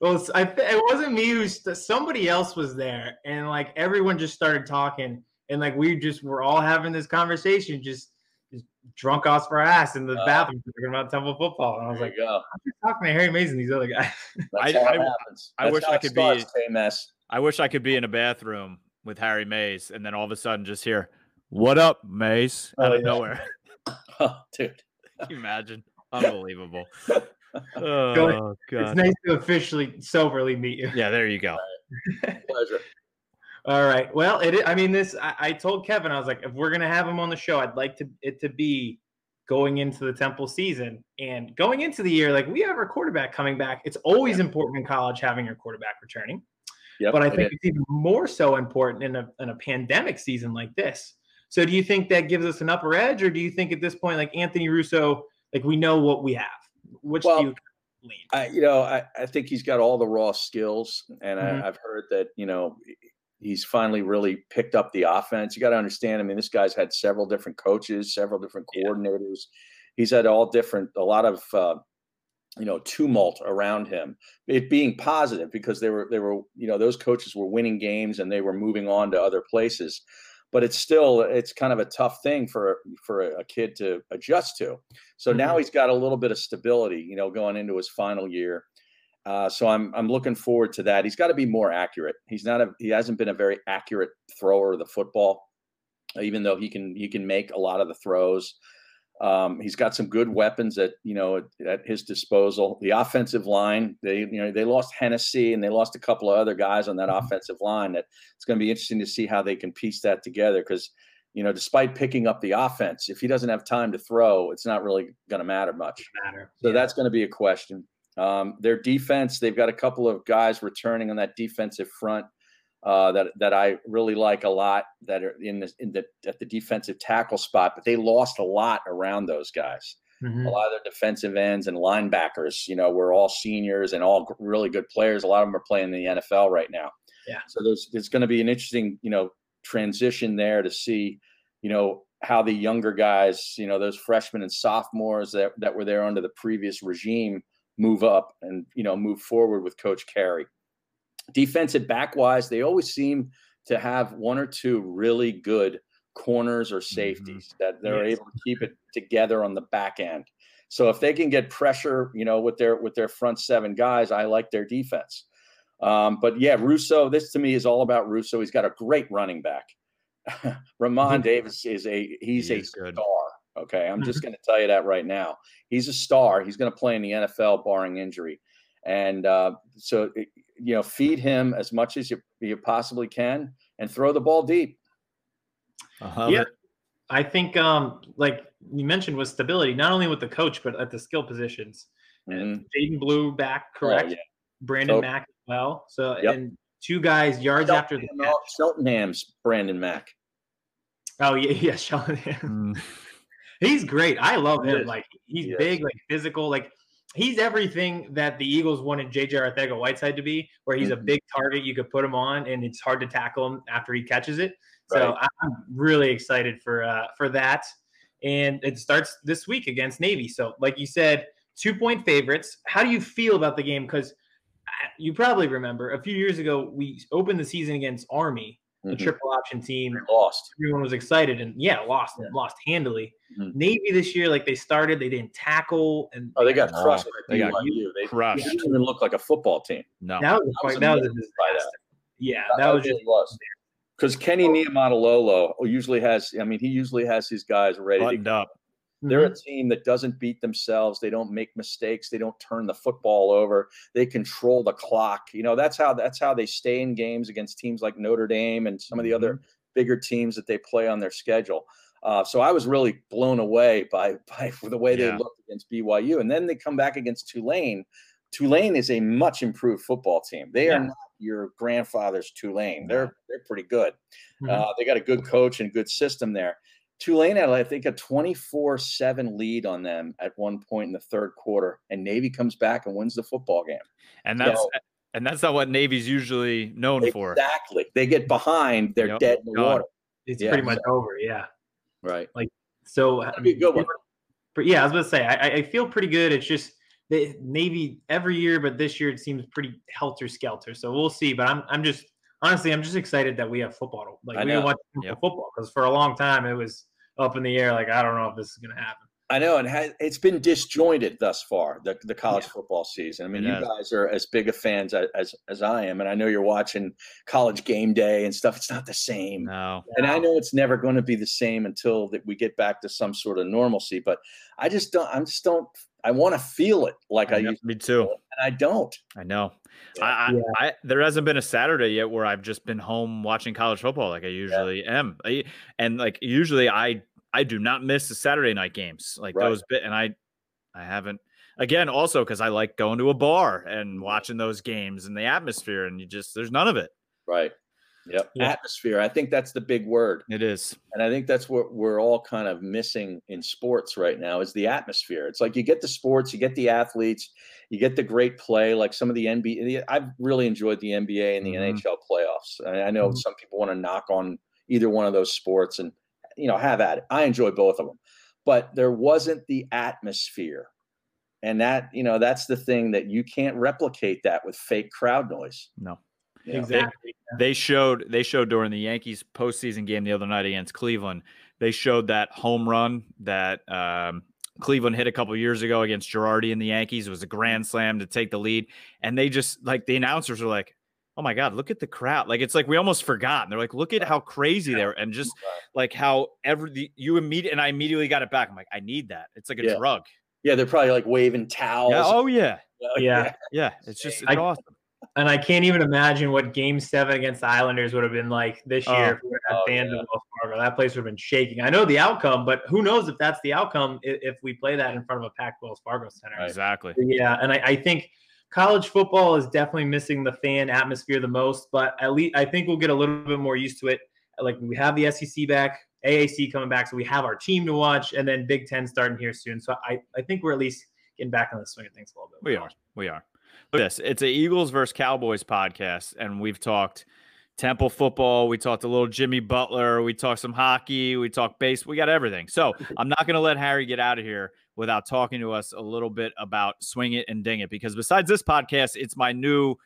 Well, I, it wasn't me who st- somebody else was there, and like everyone just started talking, and like we just were all having this conversation, just just drunk off our ass in the Uh, bathroom talking about Temple football, and I was like, go. I'm just talking to Harry Mayes and these other guys. That's I- how it I- happens. I That's wish how I it could starts, be- K-Mess. I wish I could be in a bathroom with Harry Mayes and then all of a sudden just hear, "What up, Mayes?" Oh, out Oh, of yeah. nowhere. Oh, dude. Can you imagine? Unbelievable. oh, God. It's nice to officially soberly meet you. Yeah, there you go. Pleasure. All right. Well, it. I mean, this. I, I told Kevin, I was like, if we're gonna have him on the show, I'd like to it to be going into the Temple season and going into the year. Like we have our quarterback coming back. It's always important in college having your quarterback returning, Yep, but I think is. it's even more so important in a in a pandemic season like this. So, do you think that gives us an upper edge, or do you think at this point, like Anthony Russo, like we know what we have? Which Well, do you lean? I, you know, I, I think he's got all the raw skills, and Mhm. I, I've heard that you know he's finally really picked up the offense. You got to understand. I mean, this guy's had several different coaches, several different Yeah. coordinators. He's had all different, a lot of uh, you know tumult around him. It being positive because they were they were you know those coaches were winning games and they were moving on to other places. but it's still it's kind of a tough thing for for a kid to adjust to. So mm-hmm. now he's got a little bit of stability, you know, going into his final year. Uh, so I'm I'm looking forward to that. He's got to be more accurate. He's not a he hasn't been a very accurate thrower of the football, even though he can he can make a lot of the throws. Um, he's got some good weapons at you know at, at, his disposal. The offensive line, they you know they lost Hennessy and they lost a couple of other guys on that mm-hmm. offensive line. That it's going to be interesting to see how they can piece that together because you know despite picking up the offense, if he doesn't have time to throw, it's not really going to matter much. Matter. So yeah. that's going to be a question. Um, their defense, they've got a couple of guys returning on that defensive front uh, that that I really like a lot that are in the in the at the defensive tackle spot, but they lost a lot around those guys. Mm-hmm. A lot of their defensive ends and linebackers, you know, were all seniors and all really good players. A lot of them are playing in the NFL right now. Yeah. So there's there's going to be an interesting, you know, transition there to see, you know, how the younger guys, you know, those freshmen and sophomores that, that were there under the previous regime move up and, you know, move forward with Coach Carey defensive back wise, they always seem to have one or two really good corners or mm-hmm. safeties mm-hmm. that they're yes. able to keep it together on the back end. So if they can get pressure, you know, with their with their front seven guys, I like their defense. Um, but yeah, Russo, this to me is all about Russo. He's got a great running back. Re'Mahn Davis is a he's he a star. Good. Okay, I'm just mm-hmm. going to tell you that right now. He's a star. He's going to play in the NFL barring injury. And uh, so, you know, feed him as much as you, you possibly can and throw the ball deep. Uh-huh. Yeah. I think, um, like you mentioned, with stability, not only with the coach, but at the skill positions. Mm-hmm. Jadan Blue back, oh, correct? Oh, yeah. Brandon so, Mack as well. So, yep. and two guys yards Shelton, after the catch. Cheltenham's Branden Mack. Oh, yeah, yeah, Cheltenham. Mm. he's great. I love him. Like, he's big, like physical. Like, he's everything that the Eagles wanted JJ Arcega-Whiteside to be, where he's mm-hmm. a big target you could put him on, and it's hard to tackle him after he catches it. So right. I'm really excited for uh, for that, and it starts this week against Navy. So, like you said, two point favorites. How do you feel about the game? Because uh, you probably remember a few years ago we opened the season against Army, the mm-hmm. triple option team. They lost. Everyone was excited, and yeah, lost, yeah. lost handily. Mm-hmm. Navy this year, like they started, they didn't tackle, and oh, they got crushed. They got you. They crushed. They didn't even look like a football team. No, that was, that was, that was a disaster. Yeah, that, that was just was. Because Kenny Niumatalolo usually has, I mean, he usually has his guys ready Buttoned to up. They're mm-hmm. a team that doesn't beat themselves. They don't make mistakes. They don't turn the football over. They control the clock. You know, that's how that's how they stay in games against teams like Notre Dame and some of the mm-hmm. other bigger teams that they play on their schedule. Uh, so I was really blown away by by the way yeah. they looked against BYU, and then they come back against Tulane. Tulane is a much improved football team. They yeah. are not your grandfather's Tulane. They're they're pretty good. Mm-hmm. Uh, they got a good coach and good system there. Tulane had, I think, a 24 7 lead on them at one point in the third quarter, and Navy comes back and wins the football game. And that's. So, and that's not what Navy's usually known exactly. for. Exactly. They get behind, they're yep. dead in the water. It's yeah, pretty much so. over. Yeah. Right. Like, so. That'd be a good one. But yeah, I was going to say, I, I feel pretty good. It's just the Navy every year, but this year it seems pretty helter skelter. So we'll see. But I'm, I'm just honestly, I'm just excited that we have football. Like we watch yep. football because for a long time it was up in the air. Like I don't know if this is going to happen. I know, and it's been disjointed thus far the the college yeah. football season. I mean, it you has. guys are as big a fans as, as, I am, and I know you're watching college game day and stuff. It's not the same. No, and I know it's never going to be the same until that we get back to some sort of normalcy. But I just don't. I just don't. I want to feel it like I, I used. Me too. and I don't. I know. Yeah. I. I, there hasn't been a Saturday yet where I've just been home watching college football like I usually yeah. am, I, and like usually I I do not miss the Saturday night games like right. those bit, and I I haven't again also because I like going to a bar and watching those games and the atmosphere, and you just there's none of it. Right. Yep. Yeah. Atmosphere. I think that's the big word. It is. And I think that's what we're all kind of missing in sports right now is the atmosphere. It's like you get the sports, you get the athletes, you get the great play, like some of the NBA. I've really enjoyed the NBA and the mm-hmm. NHL playoffs. I, I know mm-hmm. some people want to knock on either one of those sports and you know, have at it. I enjoy both of them, but there wasn't the atmosphere. And that, you know, that's the thing that you can't replicate that with fake crowd noise. No. Yeah. Exactly. They showed they showed during the Yankees postseason game the other night against Cleveland. They showed that home run that um, Cleveland hit a couple years ago against Girardi and the Yankees. It was a grand slam to take the lead, and they just like the announcers were like, "Oh my god, look at the crowd!" Like it's like we almost forgot. And they're like, "Look at how crazy they're," and just like how every the, you immediate and I immediately got it back. I'm like, I need that. It's like a Yeah. drug. Yeah, they're probably like waving towels. Oh, yeah. Oh yeah. Yeah. Yeah. It's just it's I- awesome. And I can't even imagine what game seven against the Islanders would have been like this year Oh. if we would have had Oh, fans yeah. Fargo. That place would have been shaking. I know the outcome, but who knows if that's the outcome i- if we play that in front of a packed Wells Fargo Center. Exactly. Yeah, and I, I think college football is definitely missing the fan atmosphere the most, but at least I think we'll get a little bit more used to it. Like we have the SEC back, AAC coming back, so we have our team to watch, and then Big Ten starting here soon. So I, I think we're at least getting back on the swing of things a little bit. We are. We are. Look this. It's a Eagles versus Cowboys podcast, and we've talked Temple football. We talked a little Jimmy Butler. We talked some hockey. We talked base. We got everything. So I'm not going to let Harry get out of here without talking to us a little bit about Swing It and Ding It, because besides this podcast, it's my new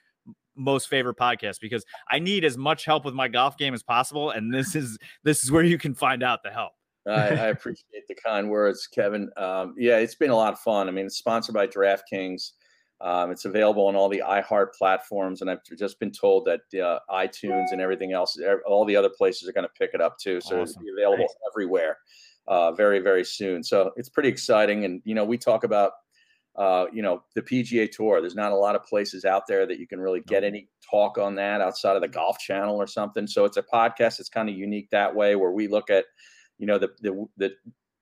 most favorite podcast because I need as much help with my golf game as possible, and this is this is where you can find out the help. I, I appreciate the kind words, Kevin. Um, yeah, it's been a lot of fun. I mean, it's sponsored by DraftKings. Um, it's available on all the iHeart platforms, and I've just been told that uh, iTunes and everything else, all the other places are going to pick it up too. So Awesome. it'll available everywhere uh, very, very soon. So it's pretty exciting. And you know, we talk about uh, you know the PGA Tour. There's not a lot of places out there that you can really get any talk on that outside of the Golf Channel or something. So it's a podcast that's kind of unique that way, where we look at you know the the the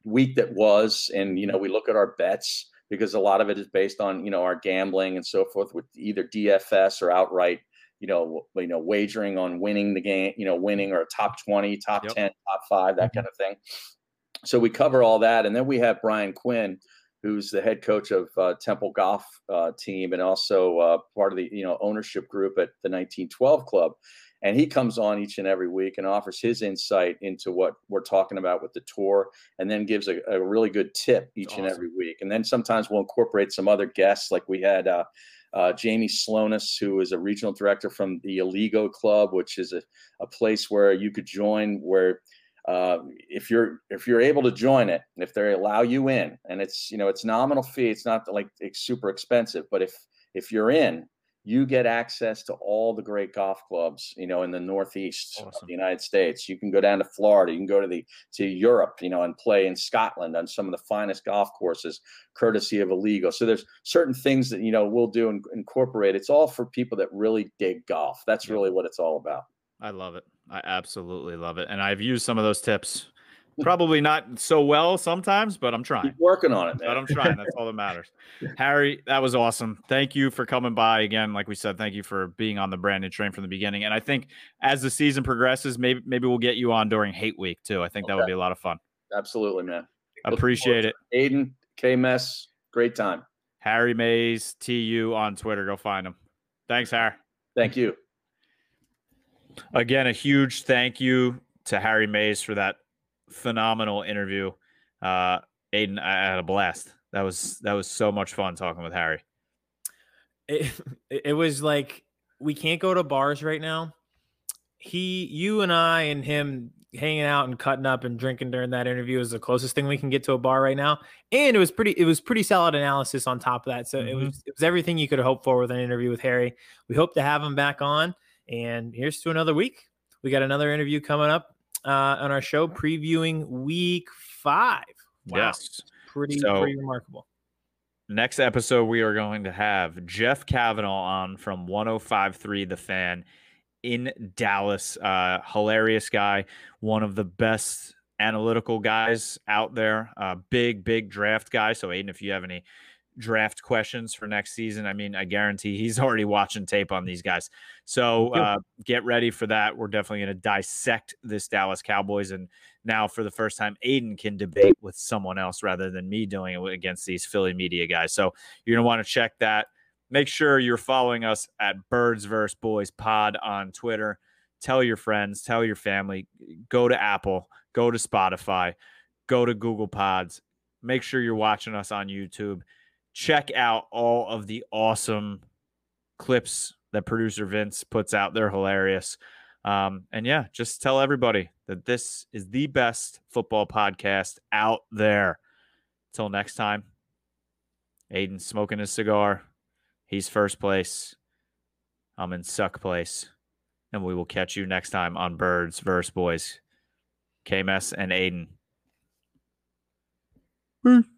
week that was, and you know we look at our bets because a lot of it is based on you know our gambling and so forth with either DFS or outright you know you know wagering on winning the game, you know winning or a top twenty, top Yep. ten, top five, that kind of thing. So we cover all that, and then we have Brian Quinn, who's the head coach of uh, Temple Golf uh, Team and also uh, part of the you know ownership group at the 1912 Club. And he comes on each and every week and offers his insight into what we're talking about with the tour, and then gives a, a really good tip each and every week. And then sometimes we'll incorporate some other guests, like we had uh, uh, Jamie Slonis, who is a regional director from the Aligo Club, which is a, a place where you could join where uh, if you're if you're able to join it, if they allow you in, and it's you know it's nominal fee, it's not like it's super expensive, but if if you're in, you get access to all the great golf clubs, you know, in the Northeast of the United States. You can go down to Florida, you can go to the to Europe, you know, and play in Scotland on some of the finest golf courses, courtesy of Aligo. So there's certain things that you know we'll do and incorporate. It's all for people that really dig golf. That's Yeah. really what it's all about. I love it. I absolutely love it. And I've used some of those tips. Probably not so well sometimes, but I'm trying. Keep working on it, man. But I'm trying. That's all that matters. Harry, that was awesome. Thank you for coming by again. Like we said, thank you for being on the Brandon train from the beginning. And I think as the season progresses, maybe maybe we'll get you on during Hate Week too. I think that would be a lot of fun. Absolutely, man. Appreciate it. forward Aiden, K Mess, great time. Harry Mayes, TU on Twitter. Go find him. Thanks, Harry. Thank you. Again, a huge thank you to Harry Mayes for that phenomenal interview. Uh, Aiden, I had a blast. That was that was so much fun talking with Harry. it, it was like we can't go to bars right now. He, you, and I, and him hanging out and cutting up and drinking during that interview is the closest thing we can get to a bar right now. And it was pretty, it was pretty solid analysis on top of that. So it Mhm. was, it was everything you could have hoped for with an interview with Harry. We hope to have him back on. And here's to another week. We got another interview coming up uh, on our show previewing week five. Wow. Yes. Pretty, So- pretty remarkable. Next episode, we are going to have Jeff Cavanaugh on from 1053 The Fan in Dallas. Uh, hilarious guy, one of the best analytical guys out there. Uh, big, big draft guy. So, Aiden, if you have any draft questions for next season, I mean, I guarantee he's already watching tape on these guys. So, uh, get ready for that. We're definitely going to dissect this Dallas Cowboys and now for the first time aiden can debate with someone else rather than me doing it against these philly media guys. So you're going to want to check that. Make sure you're following us at birds verse boys pod on twitter. Tell your friends tell your family. Go to apple go to spotify go to google pods. Make sure you're watching us on youtube. Check out all of the awesome clips that producer Vince puts out. They're hilarious. Um, and yeah, just tell everybody that this is the best football podcast out there. Till next time, Aiden's smoking his cigar. He's first place. I'm in suck place. And we will catch you next time on Birds versus Boys. KMS and Aiden. Peace.